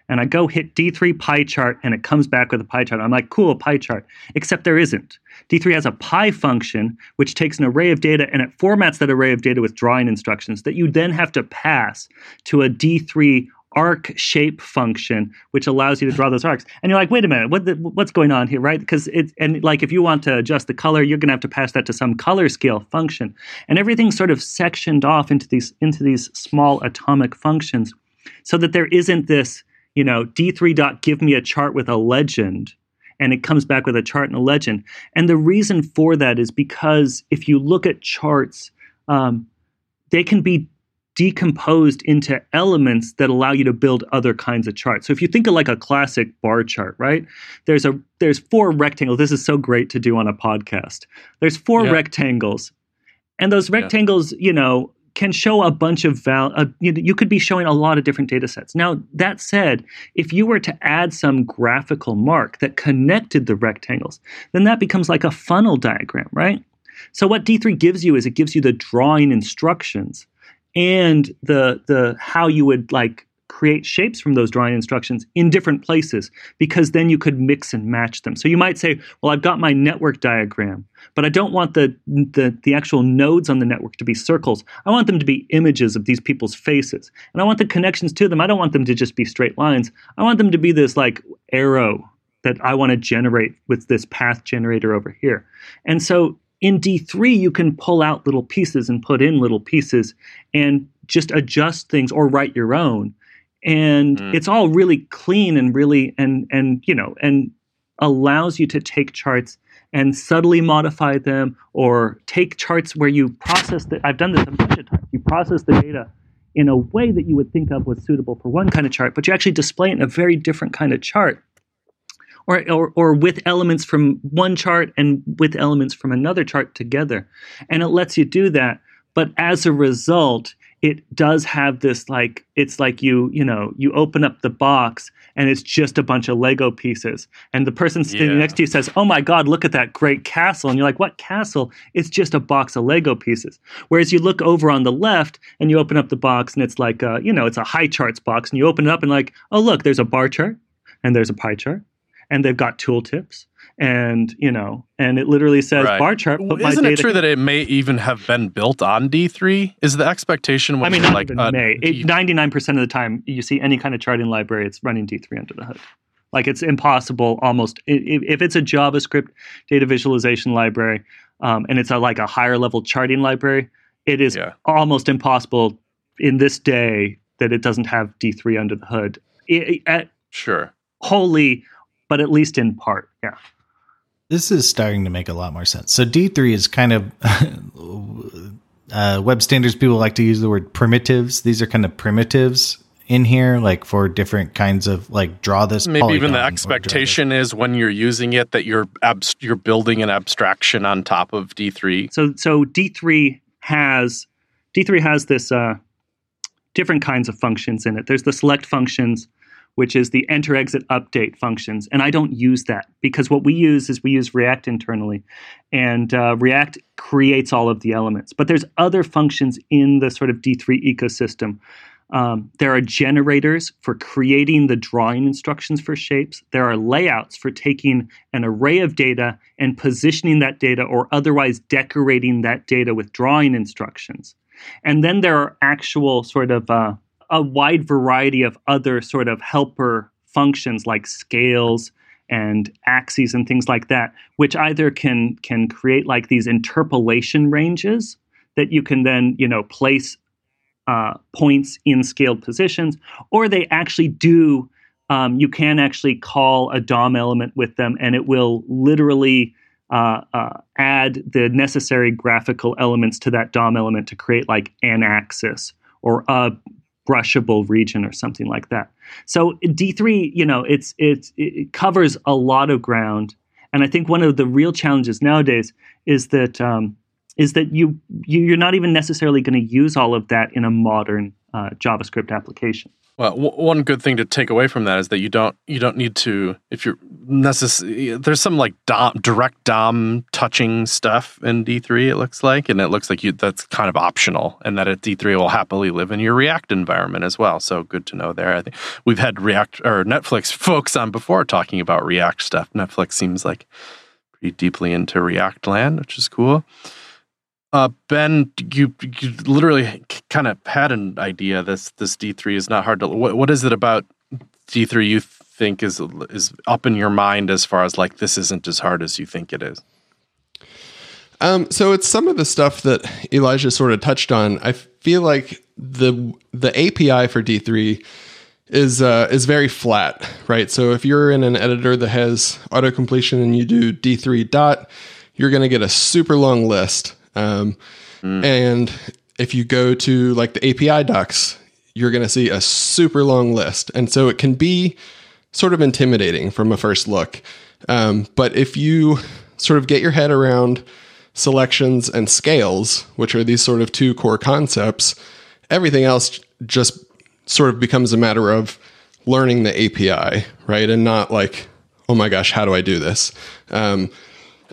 and I go hit D3 pie chart and it comes back with a pie chart. I'm like, cool, pie chart. Except there isn't. D3 has a pie function which takes an array of data and it formats that array of data with drawing instructions that you then have to pass to a D3 arc shape function which allows you to draw those arcs and you're like wait a minute what the, what's going on here right because it's and like if you want to adjust the color you're going to have to pass that to some color scale function and everything's sort of sectioned off into these into these small atomic functions so that there isn't this you know, D3 dot give me a chart with a legend, and it comes back with a chart and a legend. And the reason for that is because if you look at charts, um, they can be decomposed into elements that allow you to build other kinds of charts. So if you think of like a classic bar chart, right? There's a there's four rectangles. This is so great to do on a podcast. There's four yeah. rectangles. And those rectangles, yeah. you know, can show a bunch of val. Uh, you, you could be showing a lot of different data sets. Now, that said, if you were to add some graphical mark that connected the rectangles, then that becomes like a funnel diagram, right? So what D3 gives you is it gives you the drawing instructions and the the how you would like create shapes from those drawing instructions in different places because then you could mix and match them. So you might say, well, I've got my network diagram, but I don't want the, the, the actual nodes on the network to be circles. I want them to be images of these people's faces. And I want the connections to them. I don't want them to just be straight lines. I want them to be this like arrow that I want to generate with this path generator over here. And so in D3, you can pull out little pieces and put in little pieces and just adjust things or write your own and mm. it's all really clean and really and and you know and allows you to take charts and subtly modify them or take charts where you process the I've done this a bunch of times. You process the data in a way that you would think of was suitable for one kind of chart, but you actually display it in a very different kind of chart. Or, or, or with elements from one chart and with elements from another chart together. And it lets you do that. But as a result, it does have this like it's like you you know you open up the box and it's just a bunch of lego pieces. And the person sitting yeah. next to you says oh my god look at that great castle. And you're like what castle? It's just a box of lego pieces. Whereas you look over on the left and you open up the box and it's like a, you know it's a Highcharts box and you open it up and like oh look there's a bar chart and there's a pie chart and they've got tooltips and you know, and it literally says right. bar chart. Isn't it true that it may even have been built on D three? Is the expectation? I mean, not like even may. Ninety nine percent of the time, you see any kind of charting library, it's running D three under the hood. Like it's impossible almost if it's a JavaScript data visualization library um, and it's a, like a higher level charting library, it is yeah. almost impossible in this day that it doesn't have D3 under the hood. It, it, sure. Wholly, but at least in part. Yeah. This is starting to make a lot more sense. So D3 is kind of uh, web standards. People like to use the word primitives. These are kind of primitives in here, like for different kinds of like draw this. Maybe even the expectation is when you're using it that you're abs- you're building an abstraction on top of D3. So so D3 has D3 has this uh, different kinds of functions in it. There's the select functions, which is the enter exit update functions. And I don't use that because what we use is we use React internally, and uh, React creates all of the elements. But there's other functions in the sort of D3 ecosystem. Um, there are generators for creating the drawing instructions for shapes. There are layouts for taking an array of data and positioning that data or otherwise decorating that data with drawing instructions. And then there are actual sort of uh, a wide variety of other sort of helper functions like scales and axes and things like that, which either can can create like these interpolation ranges that you can then you know place uh, points in scaled positions, or they actually do. Um, you can actually call a DOM element with them, and it will literally uh, uh, add the necessary graphical elements to that DOM element to create like an axis or a brushable region or something like that. So D3, you know, it's, it's it covers a lot of ground, and I think one of the real challenges nowadays is that um, is that you, you you're not even necessarily going to use all of that in a modern uh, JavaScript application. Well, w- one good thing to take away from that is that you don't you don't need to if you're necessary. There's some like DOM, direct DOM touching stuff in D3. It looks like, and it looks like you that's kind of optional, and that at D3 will happily live in your React environment as well. So good to know there. I think we've had React or Netflix folks on before talking about React stuff. Netflix seems like pretty deeply into React land, which is cool. Uh, ben, you, you literally kind of had an idea. This this D three is not hard to. What, what is it about D three you think is is up in your mind as far as like this isn't as hard as you think it is? Um, so it's some of the stuff that Elijah sort of touched on. I feel like the the API for D three is uh, is very flat, right? So if you're in an editor that has auto completion and you do D three dot, you're going to get a super long list um, mm. And if you go to like the API docs, you're going to see a super long list. And so it can be sort of intimidating from a first look. Um, but if you sort of get your head around selections and scales, which are these sort of two core concepts, everything else just sort of becomes a matter of learning the API, right? And not like, oh my gosh, how do I do this? Um,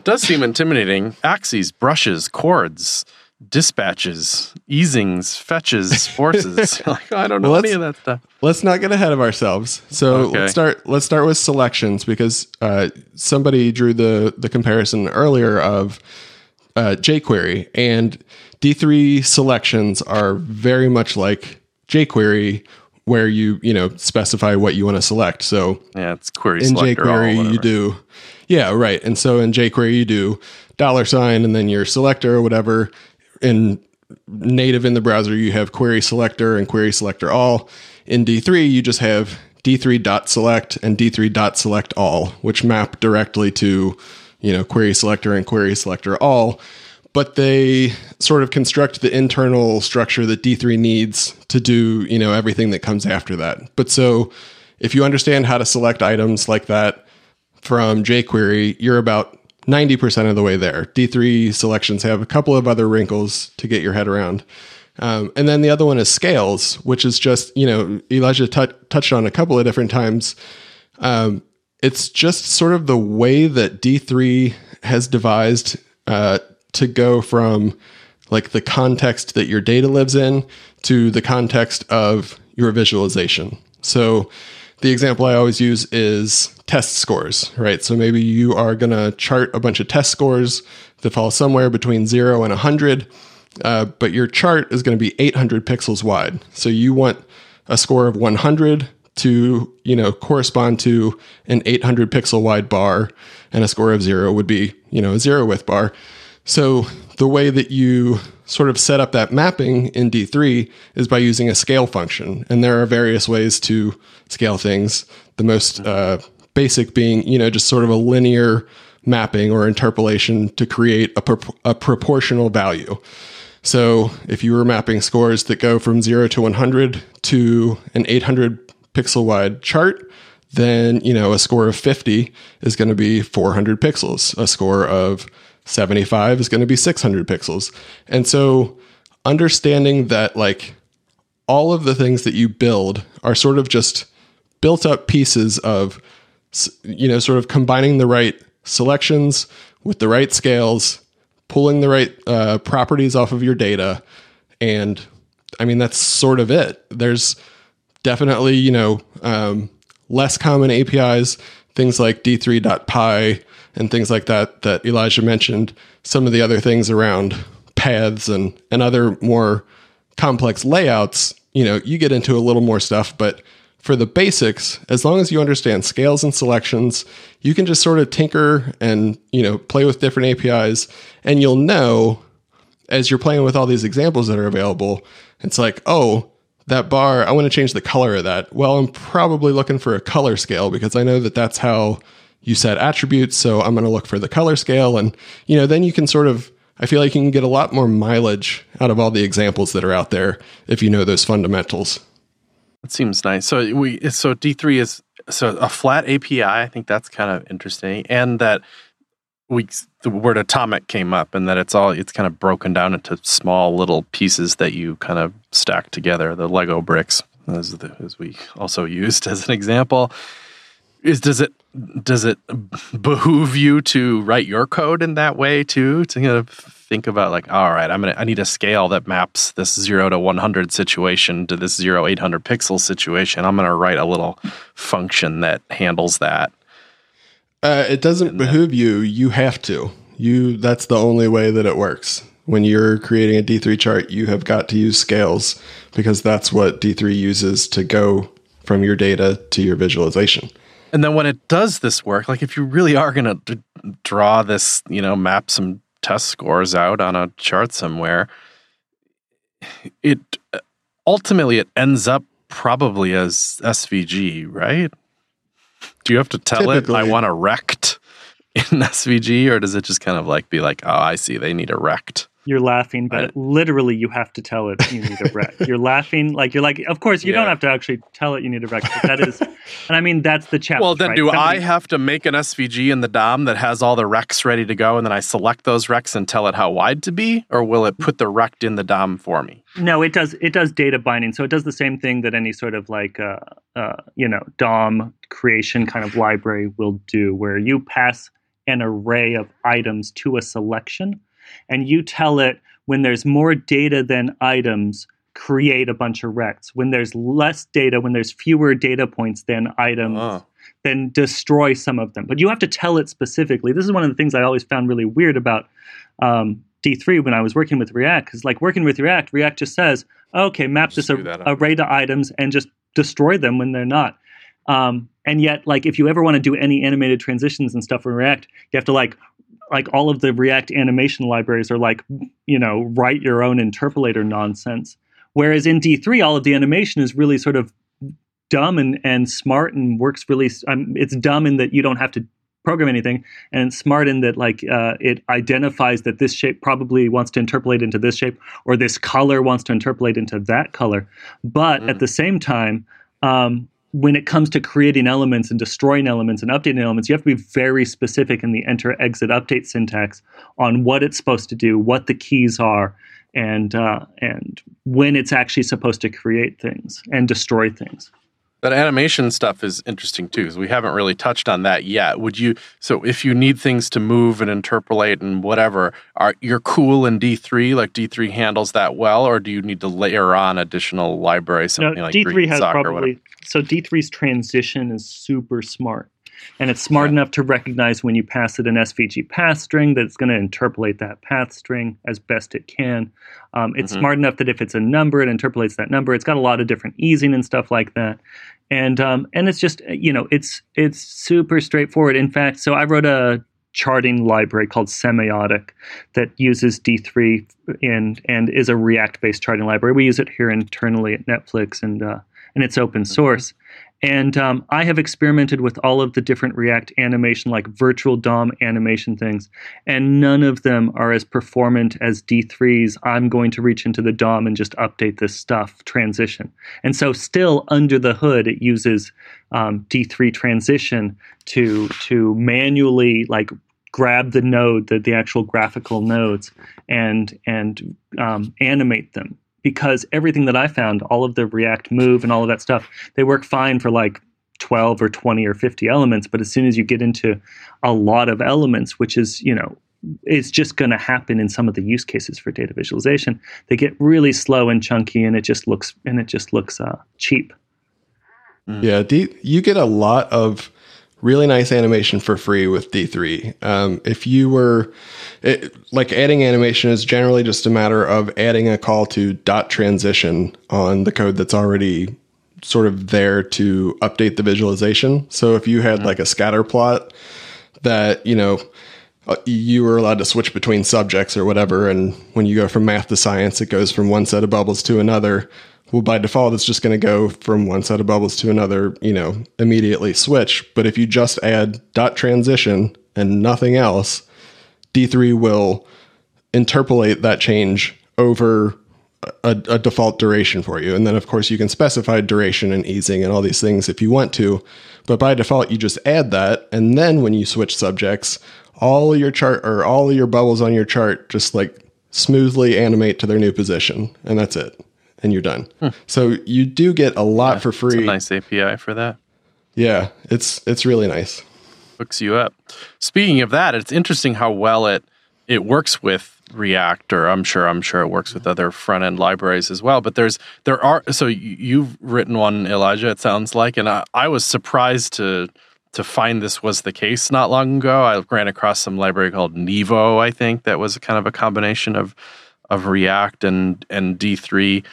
it does seem intimidating. Axes, brushes, chords, dispatches, easings, fetches, forces. like, I don't know well, any of that stuff. Let's not get ahead of ourselves. So okay. let's start. Let's start with selections because uh, somebody drew the the comparison earlier of uh, jQuery and D3 selections are very much like jQuery where you you know specify what you want to select. So yeah, it's query in jQuery you do yeah, right. And so in jQuery, you do dollar sign and then your selector or whatever. In native in the browser, you have query selector and query selector all. In D3, you just have d3.select and d3.select all, which map directly to, you know, query selector and query selector all. But they sort of construct the internal structure that D3 needs to do, you know, everything that comes after that. But so if you understand how to select items like that, from jQuery, you're about 90% of the way there. D3 selections have a couple of other wrinkles to get your head around. Um, and then the other one is scales, which is just, you know, Elijah t- touched on a couple of different times. Um, it's just sort of the way that D3 has devised uh, to go from like the context that your data lives in to the context of your visualization. So the example I always use is test scores, right? So maybe you are going to chart a bunch of test scores that fall somewhere between zero and 100, uh, but your chart is going to be 800 pixels wide. So you want a score of 100 to you know correspond to an 800 pixel wide bar, and a score of zero would be you know a zero width bar. So the way that you sort of set up that mapping in D3 is by using a scale function. And there are various ways to scale things. The most uh, basic being, you know, just sort of a linear mapping or interpolation to create a, pro- a proportional value. So if you were mapping scores that go from 0 to 100 to an 800 pixel wide chart, then, you know, a score of 50 is going to be 400 pixels. A score of 75 is going to be 600 pixels. And so understanding that like all of the things that you build are sort of just built up pieces of you know sort of combining the right selections with the right scales pulling the right uh, properties off of your data and i mean that's sort of it there's definitely you know um, less common apis things like d3.pie and things like that that Elijah mentioned, some of the other things around paths and and other more complex layouts, you know, you get into a little more stuff, but for the basics, as long as you understand scales and selections, you can just sort of tinker and, you know, play with different APIs and you'll know as you're playing with all these examples that are available, it's like, oh, that bar, I want to change the color of that. Well, I'm probably looking for a color scale because I know that that's how you set attributes. So I'm going to look for the color scale. And, you know, then you can sort of, I feel like you can get a lot more mileage out of all the examples that are out there if you know those fundamentals. That seems nice. So we, so D3 is, so a flat API. I think that's kind of interesting. And that we, the word atomic came up and that it's all, it's kind of broken down into small little pieces that you kind of stack together, the Lego bricks, as, the, as we also used as an example is does it does it behoove you to write your code in that way too to kind of think about like all right i'm gonna i need a scale that maps this 0 to 100 situation to this 0 800 pixel situation. I'm gonna write a little function that handles that. Uh, it doesn't and behoove then, you. You have to. You that's the only way that it works. When you're creating a d3 chart you have got to use scales because that's what d3 uses to go from your data to your visualization and then when it does this work, like if you really are going to draw this, you know, map some test scores out on a chart somewhere, it uh, ultimately it ends up probably as SVG, right? Do you have to tell Typically. it I want a rect in SVG, or does it just kind of like be like, oh, I see, they need a rect? You're laughing, but right. literally you have to tell it you need a rec. you're laughing like you're like, of course you yeah. don't have to actually tell it you need a rec. But that is, and I mean that's the challenge. Well, then right? do Somebody, I have to make an SVG in the DOM that has all the recs ready to go, and then I select those recs and tell it how wide to be, or will it put the rect in the DOM for me? No, it does. It does data binding, so it does the same thing that any sort of like, uh, uh, you know, DOM creation kind of library will do, where you pass an array of items to a selection and you tell it when there's more data than items, create a bunch of rects. When there's less data, when there's fewer data points than items, oh. then destroy some of them. But you have to tell it specifically. This is one of the things I always found really weird about um, D3 when I was working with React, because like working with React, React just says, okay, map just this a, array to items and just destroy them when they're not. Um, and yet, like if you ever want to do any animated transitions and stuff in React, you have to like like all of the React animation libraries are like, you know, write your own interpolator nonsense. Whereas in D3, all of the animation is really sort of dumb and, and smart and works really. Um, it's dumb in that you don't have to program anything, and smart in that like uh, it identifies that this shape probably wants to interpolate into this shape, or this color wants to interpolate into that color. But mm. at the same time, um, when it comes to creating elements and destroying elements and updating elements, you have to be very specific in the enter, exit, update syntax on what it's supposed to do, what the keys are, and uh, and when it's actually supposed to create things and destroy things. That animation stuff is interesting too, because we haven't really touched on that yet. Would you? So, if you need things to move and interpolate and whatever, are you're cool in D three? Like D three handles that well, or do you need to layer on additional libraries? Something no, like D three has probably so D 3s transition is super smart. And it's smart yeah. enough to recognize when you pass it an SVG path string that it's going to interpolate that path string as best it can. Um, it's mm-hmm. smart enough that if it's a number, it interpolates that number. It's got a lot of different easing and stuff like that. And um, and it's just you know it's it's super straightforward. In fact, so I wrote a charting library called Semiotic that uses D3 and and is a React based charting library. We use it here internally at Netflix and uh, and it's open source. And um, I have experimented with all of the different React animation, like virtual DOM animation things, and none of them are as performant as D3's. I'm going to reach into the DOM and just update this stuff transition. And so, still under the hood, it uses um, D3 transition to to manually like grab the node, the, the actual graphical nodes, and and um, animate them because everything that I found, all of the React Move and all of that stuff, they work fine for like 12 or 20 or 50 elements. But as soon as you get into a lot of elements, which is, you know, it's just going to happen in some of the use cases for data visualization. They get really slow and chunky, and it just looks and it just looks uh, cheap. Yeah, you get a lot of really nice animation for free with D3. Um, if you were it, like adding animation is generally just a matter of adding a call to dot transition on the code that's already sort of there to update the visualization. So if you had mm-hmm. like a scatter plot that, you know, uh, you were allowed to switch between subjects or whatever. And when you go from math to science, it goes from one set of bubbles to another. Well, by default, it's just going to go from one set of bubbles to another, you know, immediately switch. But if you just add dot transition and nothing else, D3 will interpolate that change over a, a, default duration for you. And then, of course, you can specify duration and easing and all these things if you want to. But by default, you just add that. And then when you switch subjects, all your chart or all your bubbles on your chart just like smoothly animate to their new position. And that's it. And you're done. Hmm. So you do get a lot yeah, for free. nice API for that. Yeah, it's it's really nice. Hooks you up. Speaking of that, it's interesting how well it it works with React, or I'm sure I'm sure it works with other front end libraries as well. But there's there are so you've written one, Elijah. It sounds like, and I, I was surprised to to find this was the case not long ago. I ran across some library called Nivo, I think, that was kind of a combination of of React and and D3,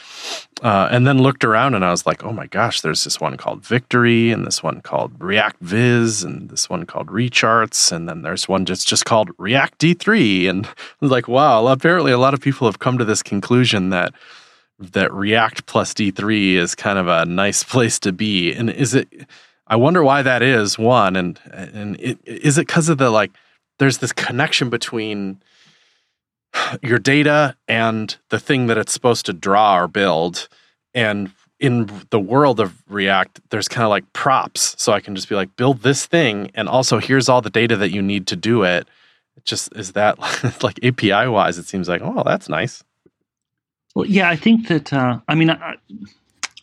uh, and then looked around and I was like, oh my gosh, there's this one called Victory and this one called React Viz and this one called Recharts and then there's one just just called React D3 and I was like, wow, apparently a lot of people have come to this conclusion that that React plus D3 is kind of a nice place to be. And is it? I wonder why that is. One and and it, is it because of the like? There's this connection between your data and the thing that it's supposed to draw or build. And in the world of React, there's kind of like props. So I can just be like, build this thing. And also, here's all the data that you need to do it. It just is that like API wise, it seems like, oh, that's nice. Well, yeah, I think that, uh, I mean, I,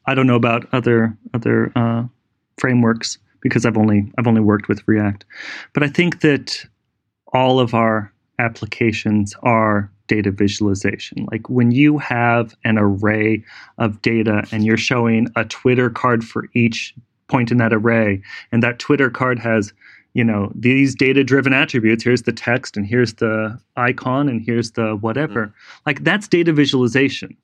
I don't know about other, other, uh, frameworks because I've only, I've only worked with React, but I think that all of our applications are data visualization. Like when you have an array of data and you're showing a Twitter card for each point in that array, and that Twitter card has you know these data driven attributes here's the text and here's the icon and here's the whatever mm-hmm. like that's data visualization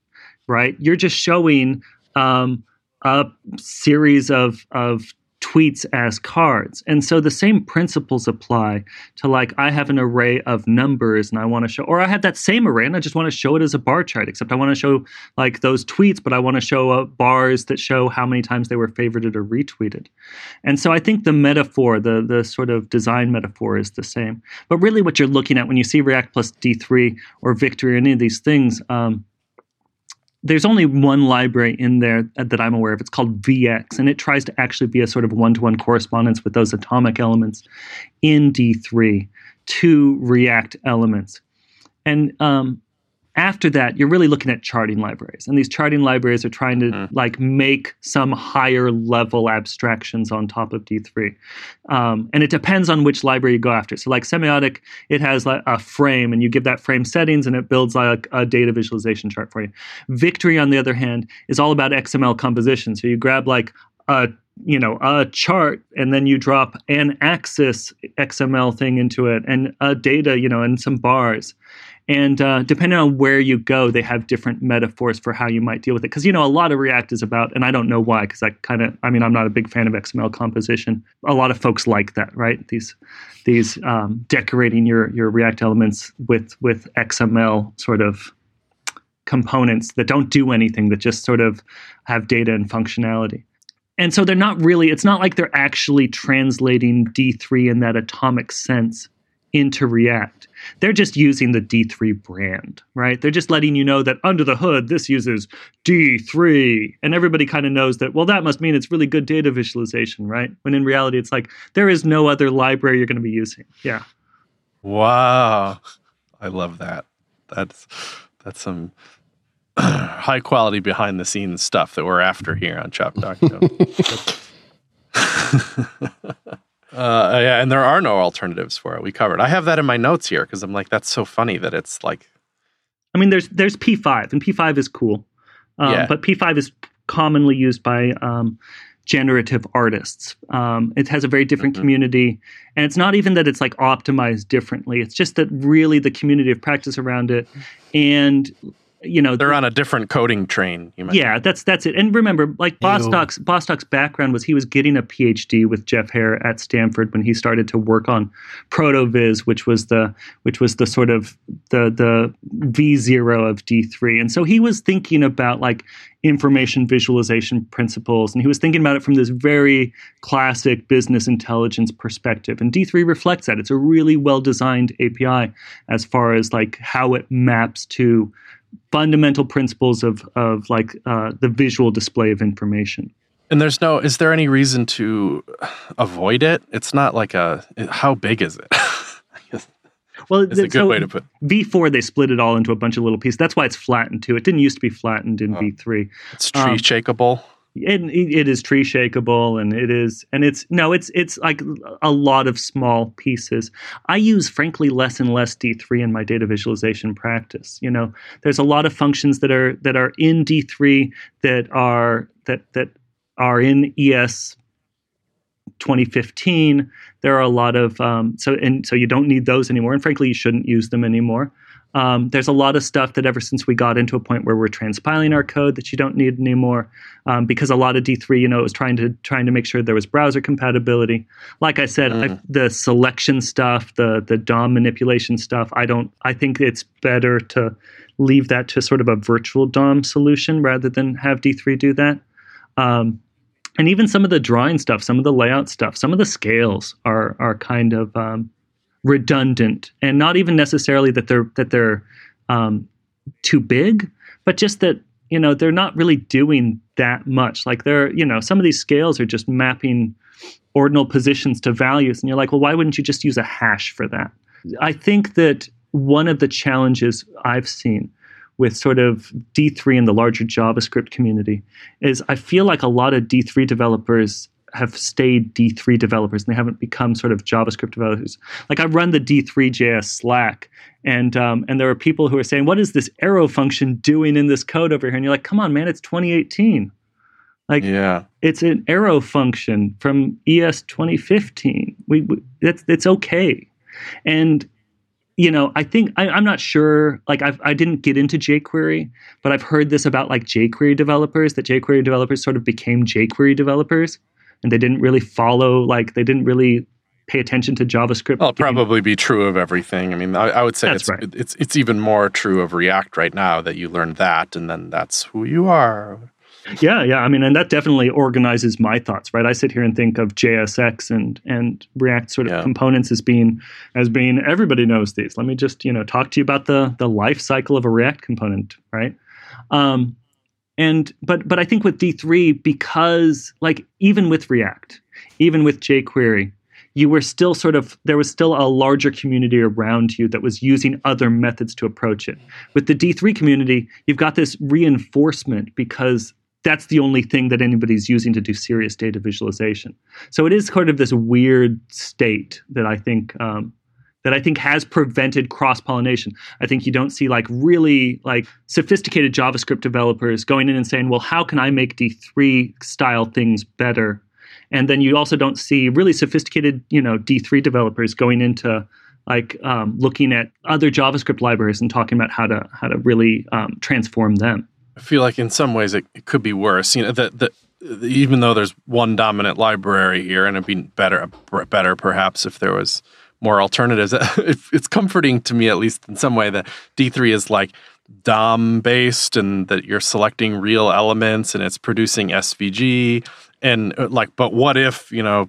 right you're just showing um, a series of of tweets as cards. And so the same principles apply to like I have an array of numbers and I want to show or I have that same array and I just want to show it as a bar chart except I want to show like those tweets but I want to show uh, bars that show how many times they were favorited or retweeted. And so I think the metaphor, the the sort of design metaphor is the same. But really what you're looking at when you see React plus D3 or Victory or any of these things um, there's only one library in there that I'm aware of. It's called VX, and it tries to actually be a sort of one to one correspondence with those atomic elements in D3 to React elements. And um, after that you're really looking at charting libraries and these charting libraries are trying to mm. like make some higher level abstractions on top of d3 um, and it depends on which library you go after. So like semiotic it has like a frame and you give that frame settings and it builds like a data visualization chart for you. Victory on the other hand is all about xml composition. So you grab like a you know a chart and then you drop an axis xml thing into it and a data you know and some bars and uh, depending on where you go, they have different metaphors for how you might deal with it. Because, you know, a lot of React is about, and I don't know why, because I kind of, I mean, I'm not a big fan of XML composition. A lot of folks like that, right? These, these um, decorating your, your React elements with, with XML sort of components that don't do anything, that just sort of have data and functionality. And so they're not really, it's not like they're actually translating D3 in that atomic sense into React. They're just using the D3 brand, right? They're just letting you know that under the hood, this uses D3. And everybody kind of knows that, well, that must mean it's really good data visualization, right? When in reality, it's like there is no other library you're going to be using. Yeah. Wow. I love that. That's that's some high quality behind the scenes stuff that we're after here on Shop Talk. Uh, yeah, and there are no alternatives for it. We covered. I have that in my notes here because I'm like, that's so funny that it's like. I mean, there's there's P5, and P5 is cool, um, yeah. but P5 is commonly used by um, generative artists. Um, it has a very different mm-hmm. community, and it's not even that it's like optimized differently. It's just that really the community of practice around it, and you know they're on a different coding train. You might yeah, that's that's it. And remember, like Bostock's Bostock's background was he was getting a PhD with Jeff Heer at Stanford when he started to work on Protovis, which was the which was the sort of the the V zero of D three. And so he was thinking about like information visualization principles, and he was thinking about it from this very classic business intelligence perspective. And D three reflects that. It's a really well designed API as far as like how it maps to fundamental principles of of like uh, the visual display of information. And there's no. Is there any reason to avoid it? It's not like a. How big is it? Well, it's a good so way to put. V4 they split it all into a bunch of little pieces. That's why it's flattened too. It didn't used to be flattened in Oh. V3. It's tree um, It, it is tree shakeable and it is and it's no it's it's like a lot of small pieces. I use frankly less and less d3 in my data visualization practice you know? There's a lot of functions that are that are in d3 that are that that are in es 2015 there are a lot of um, so and so you don't need those anymore and frankly you shouldn't use them anymore um, there's a lot of stuff that ever since we got into a point where we're transpiling our code that you don't need anymore um, because a lot of D3, you know, was trying to trying to make sure there was browser compatibility. Like I said, I, the selection stuff, the the DOM manipulation stuff, I don't. I think it's better to leave that to sort of a virtual DOM solution rather than have D3 do that. Um, and even some of the drawing stuff, some of the layout stuff, some of the scales are are kind of um, redundant, and not even necessarily that they're that they're um, too big, but just that you know they're not really doing that much. Like they're you know some of these scales are just mapping ordinal positions to values, and you're like, well, why wouldn't you just use a hash for that? I think that one of the challenges I've seen with sort of D3 in the larger JavaScript community is I feel like a lot of D3 developers have stayed D3 developers and they haven't become sort of JavaScript developers. Like I run the D3JS Slack, and um, and there are people who are saying, "What is this arrow function doing in this code over here?" And you're like, "Come on, man, it's 2018. Like Yeah. it's an arrow function from ES 2015. We, we that's it's okay." And you know, I think I, I'm not sure. Like, I've, I didn't get into jQuery, but I've heard this about like jQuery developers that jQuery developers sort of became jQuery developers, and they didn't really follow. Like, they didn't really pay attention to JavaScript. Well, it'll probably be true of everything. I mean, I, I would say That's it's, right. it's it's even more true of React right now that you learn that, and then that's who you are. Yeah, yeah. I mean, and that definitely organizes my thoughts, right? I sit here and think of JSX and and React sort of Yeah. components as being as being everybody knows these. Let me just you know talk to you about the the life cycle of a React component, right? Um, and but but I think with D three because like even with React, even with jQuery, you were still sort of there was still a larger community around you that was using other methods to approach it. With the D3 community, you've got this reinforcement because that's the only thing that anybody's using to do serious data visualization. So it is kind of this weird state that I think um, that I think has prevented cross pollination. I think you don't see like really like sophisticated JavaScript developers going in and saying, "Well, how can I make D3 style things better?" And then you also don't see really sophisticated, you know, D3 developers going into like um, looking at other JavaScript libraries and talking about how to how to really um, transform them. I feel like in some ways it, it could be worse. You know, that that even though there's one dominant library here, and it'd be better better perhaps if there was more alternatives. It's comforting to me, at least in some way, that D3 is like DOM based, and that you're selecting real elements, and it's producing SVG, and uh, like, but what if you know?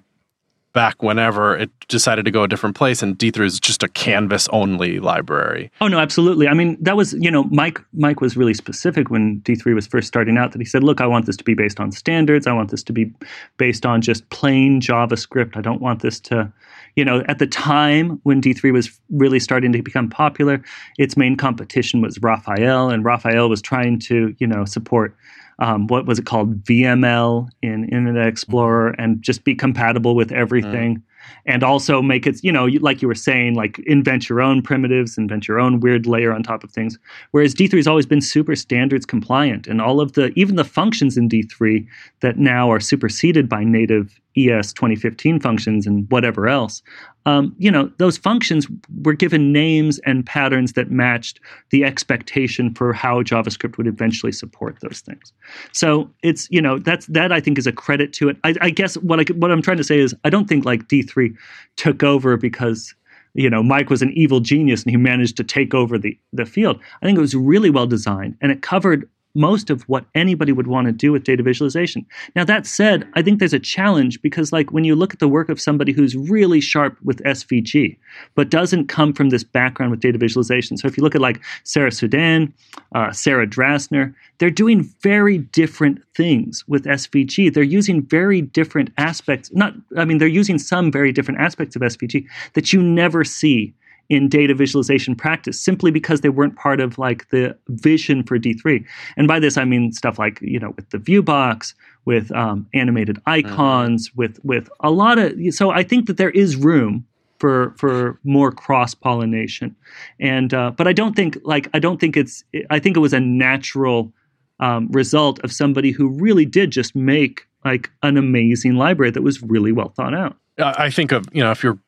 Back whenever it decided to go a different place, and D3 is just a canvas only library. Oh no, absolutely. I mean, that was you know, Mike. Mike was really specific when D three was first starting out. That he said, "Look, I want this to be based on standards. I want this to be based on just plain JavaScript. I don't want this to, you know, at the time when D three was really starting to become popular, its main competition was Raphael, and Raphael was trying to, you know, support." Um, what was it called? VML in Internet Explorer and just be compatible with everything. And also make it, you know, like you were saying, like invent your own primitives, invent your own weird layer on top of things. Whereas D3 has always been super standards compliant, and all of the, even the functions in D3 that now are superseded by native ES 2015 functions and whatever else, um, you know, those functions were given names and patterns that matched the expectation for how JavaScript would eventually support those things. So it's you know that's that I think is a credit to it. I, I guess what I what I'm trying to say is I don't think like D3 took over because you know Mike was an evil genius and he managed to take over the the field. I think it was really well designed and it covered most of what anybody would want to do with data visualization. Now, that said, I think there's a challenge because, like, when you look at the work of somebody who's really sharp with SVG, but doesn't come from this background with data visualization. So, if you look at like Sara Soueidan, uh, Sarah Drasner, they're doing very different things with SVG. They're using very different aspects. Not, I mean, they're using some very different aspects of SVG that you never see in data visualization practice simply because they weren't part of like the vision for D3. And by this I mean stuff like you know with the view box, with um, animated mm-hmm. icons, with with a lot of. So I think that there is room for for more cross pollination, and uh, but I don't think like I don't think it's I think it was a natural um, result of somebody who really did just make like an amazing library that was really well thought out. I think of you know if you're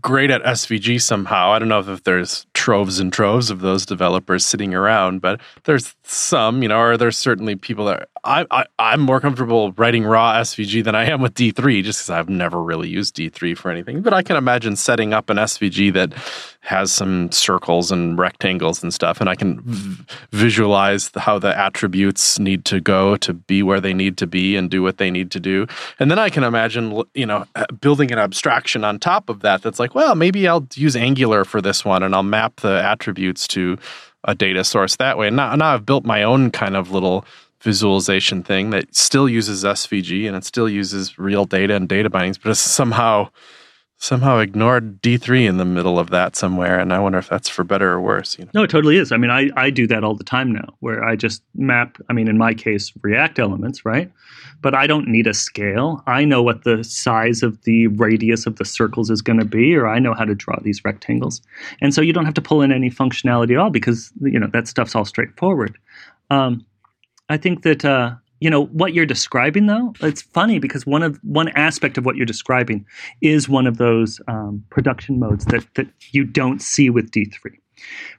great at SVG somehow. I don't know if there's troves and troves of those developers sitting around, but there's some, you know, or there's certainly people that I, I am more comfortable writing raw SVG than I am with D3, just because I've never really used D3 for anything. But I can imagine setting up an SVG that has some circles and rectangles and stuff, and I can v- visualize how the attributes need to go to be where they need to be and do what they need to do. And then I can imagine, you know, uh, building an abstraction on top of that. That's like, well, maybe I'll use Angular for this one, and I'll map the attributes to a data source that way. And now, now I've built my own kind of little visualization thing that still uses SVG and it still uses real data and data bindings, but it's somehow somehow ignored D3 in the middle of that somewhere. And I wonder if that's for better or worse. You know? No, it totally is. I mean, I, I do that all the time now where I just map, I mean, in my case, React elements, right? But I don't need a scale. I know what the size of the radius of the circles is going to be, or I know how to draw these rectangles. And so you don't have to pull in any functionality at all because, you know, that stuff's all straightforward. Um, I think that uh, you know what you're describing though. It's funny because one of one aspect of what you're describing is one of those um, production modes that that you don't see with D3,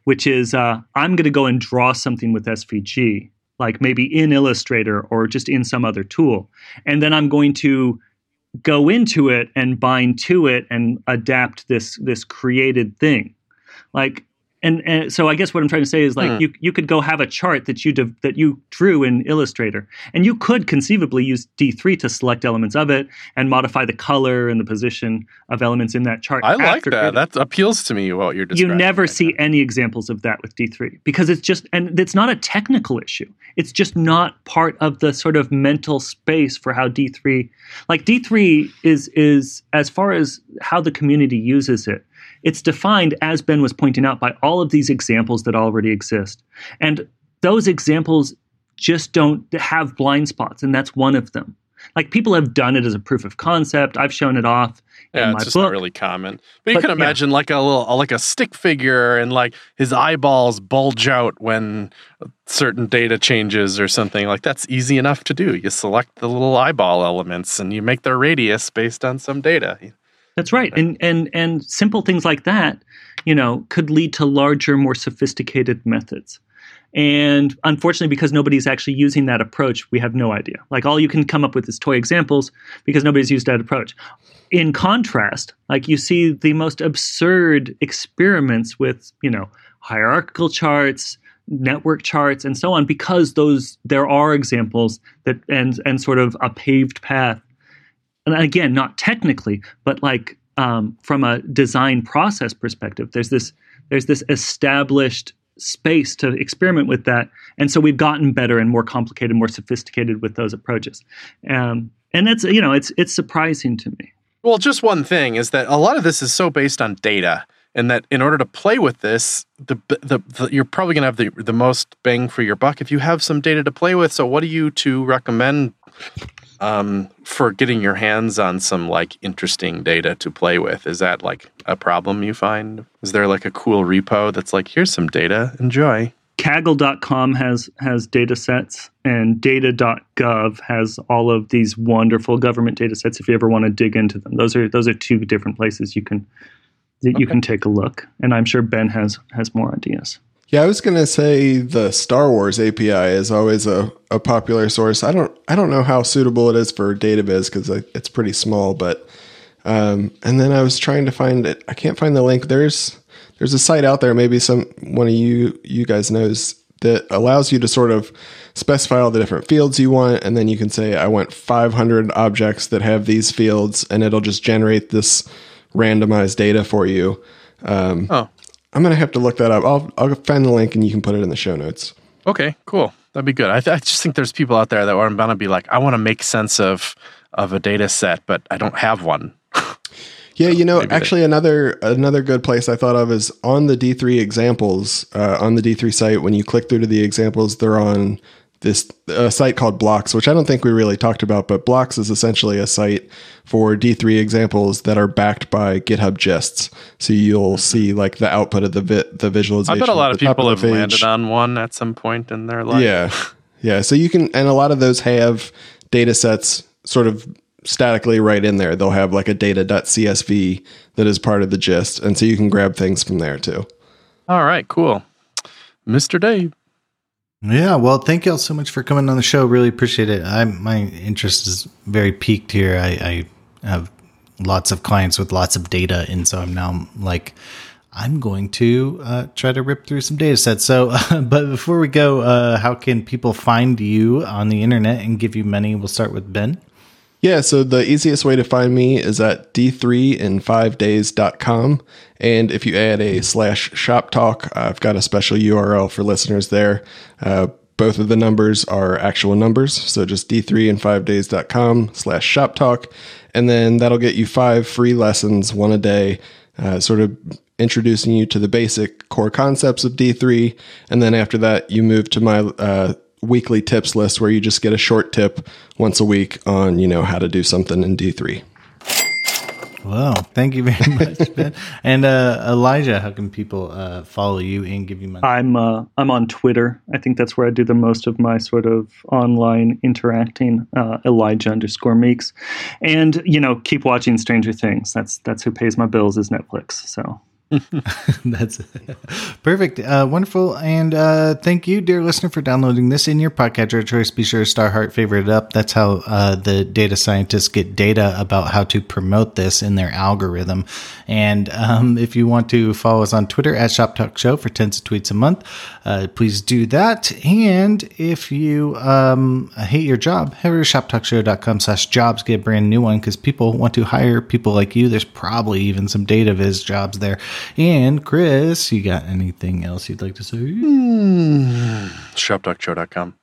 which is uh, I'm going to go and draw something with SVG, like maybe in Illustrator or just in some other tool, and then I'm going to go into it and bind to it and adapt this this created thing like and, and so I guess what I'm trying to say is like hmm. you you could go have a chart that you de- that you drew in Illustrator, and you could conceivably use D3 to select elements of it and modify the color and the position of elements in that chart. I like that. That appeals to me. What you're describing. You never right see now. any examples of that with D3 because it's just and it's not a technical issue. It's just not part of the sort of mental space for how D3 like D3 is is as far as how the community uses it it's defined, as Ben was pointing out, by all of these examples that already exist. And those examples just don't have blind spots, and that's one of them. Like people have done it as a proof of concept. I've shown it off. Yeah, it's just book. not really common. But you but, can imagine yeah. like a little, like a stick figure, and like his eyeballs bulge out when certain data changes or something. Like that's easy enough to do. You select the little eyeball elements, and you make their radius based on some data. That's right. And and and simple things like that, you know, could lead to larger, more sophisticated methods. And unfortunately, because nobody's actually using that approach, we have no idea. Like all you can come up with is toy examples because nobody's used that approach. In contrast, like you see the most absurd experiments with, you know, hierarchical charts, network charts, and so on, because those there are examples that and and sort of a paved path and again, not technically, but like um, from a design process perspective, there's this there's this established space to experiment with that, and so we've gotten better and more complicated, more sophisticated with those approaches. Um, and that's you know it's it's surprising to me. Well, just one thing is that a lot of this is so based on data, and that in order to play with this, the, the, the you're probably going to have the the most bang for your buck if you have some data to play with. So, what do you two recommend um, for getting your hands on some like interesting data to play with. Is that like a problem you find? Is there like a cool repo that's like, here's some data, enjoy? Kaggle.com has has data sets and data.gov has all of these wonderful government data sets if you ever want to dig into them. Those are those are two different places you can that you can take a look. And I'm sure Ben has has more ideas. Yeah, I was gonna say the Star Wars API is always a, a popular source. I don't I don't know how suitable it is for DataViz because it's pretty small, but um, and then I was trying to find it. I can't find the link. There's there's a site out there. Maybe some one of you you guys knows that allows you to sort of specify all the different fields you want, and then you can say I want 500 objects that have these fields, and it'll just generate this randomized data for you. Um, Oh, I'm gonna have to look that up. I'll I'll find the link and you can put it in the show notes. okay, cool. That'd be good. I, th- I just think there's people out there that are to be like, I want to make sense of of a data set, but I don't have one. Yeah, you know, maybe they- actually another another good place I thought of is on the D3 examples uh, on the D3 site. When you click through to the examples, they're on this a site called Blocks, which I don't think we really talked about, but Blocks is essentially a site for D3 examples that are backed by GitHub gists. So you'll see like the output of the vi- the visualization. I bet a lot of people have page. landed on one at some point in their life. Yeah. Yeah. So you can, and a lot of those have data sets sort of statically right in there. They'll have like a data.csv that is part of the gist. And so you can grab things from there too. All right, cool. Mr. Dave. Yeah, well, thank you all so much for coming on the show. Really appreciate it. I'm my interest is very piqued here. I, I have lots of clients with lots of data, and so I'm now like, I'm going to uh, try to rip through some data sets. So, but before we go, uh, how can people find you on the internet and give you money? We'll start with Ben. Yeah, so the easiest way to find me is at d3in5days.com. And if you add a slash shop talk, I've got a special URL for listeners there. Uh, both of the numbers are actual numbers. So just d3in5days.com slash shop talk. And then that'll get you five free lessons, one a day, uh, sort of introducing you to the basic core concepts of D3. And then after that, you move to my uh, weekly tips list where you just get a short tip once a week on, you know, how to do something in D3. Wow, thank you very much, Ben. And uh, Elijah, how can people uh, follow you and give you money? I'm uh, I'm on Twitter. I think that's where I do the most of my sort of online interacting. Uh, Elijah underscore Meeks, and you know, keep watching Stranger Things. That's that's who pays my bills is Netflix. So That's perfect. Uh, wonderful. And uh, thank you, dear listener, for downloading this in your podcatcher choice. Be sure to star heart favorite it up. That's how uh, the data scientists get data about how to promote this in their algorithm. And um, if you want to follow us on Twitter at Shop Talk Show for tens of tweets a month, uh, please do that. And if you um, hate your job, head over to shoptalkshow.com slash jobs, get a brand new one because people want to hire people like you. There's probably even some data viz jobs there. And Chris, you got anything else you'd like to say? Hmm. Shoptalkshow.com.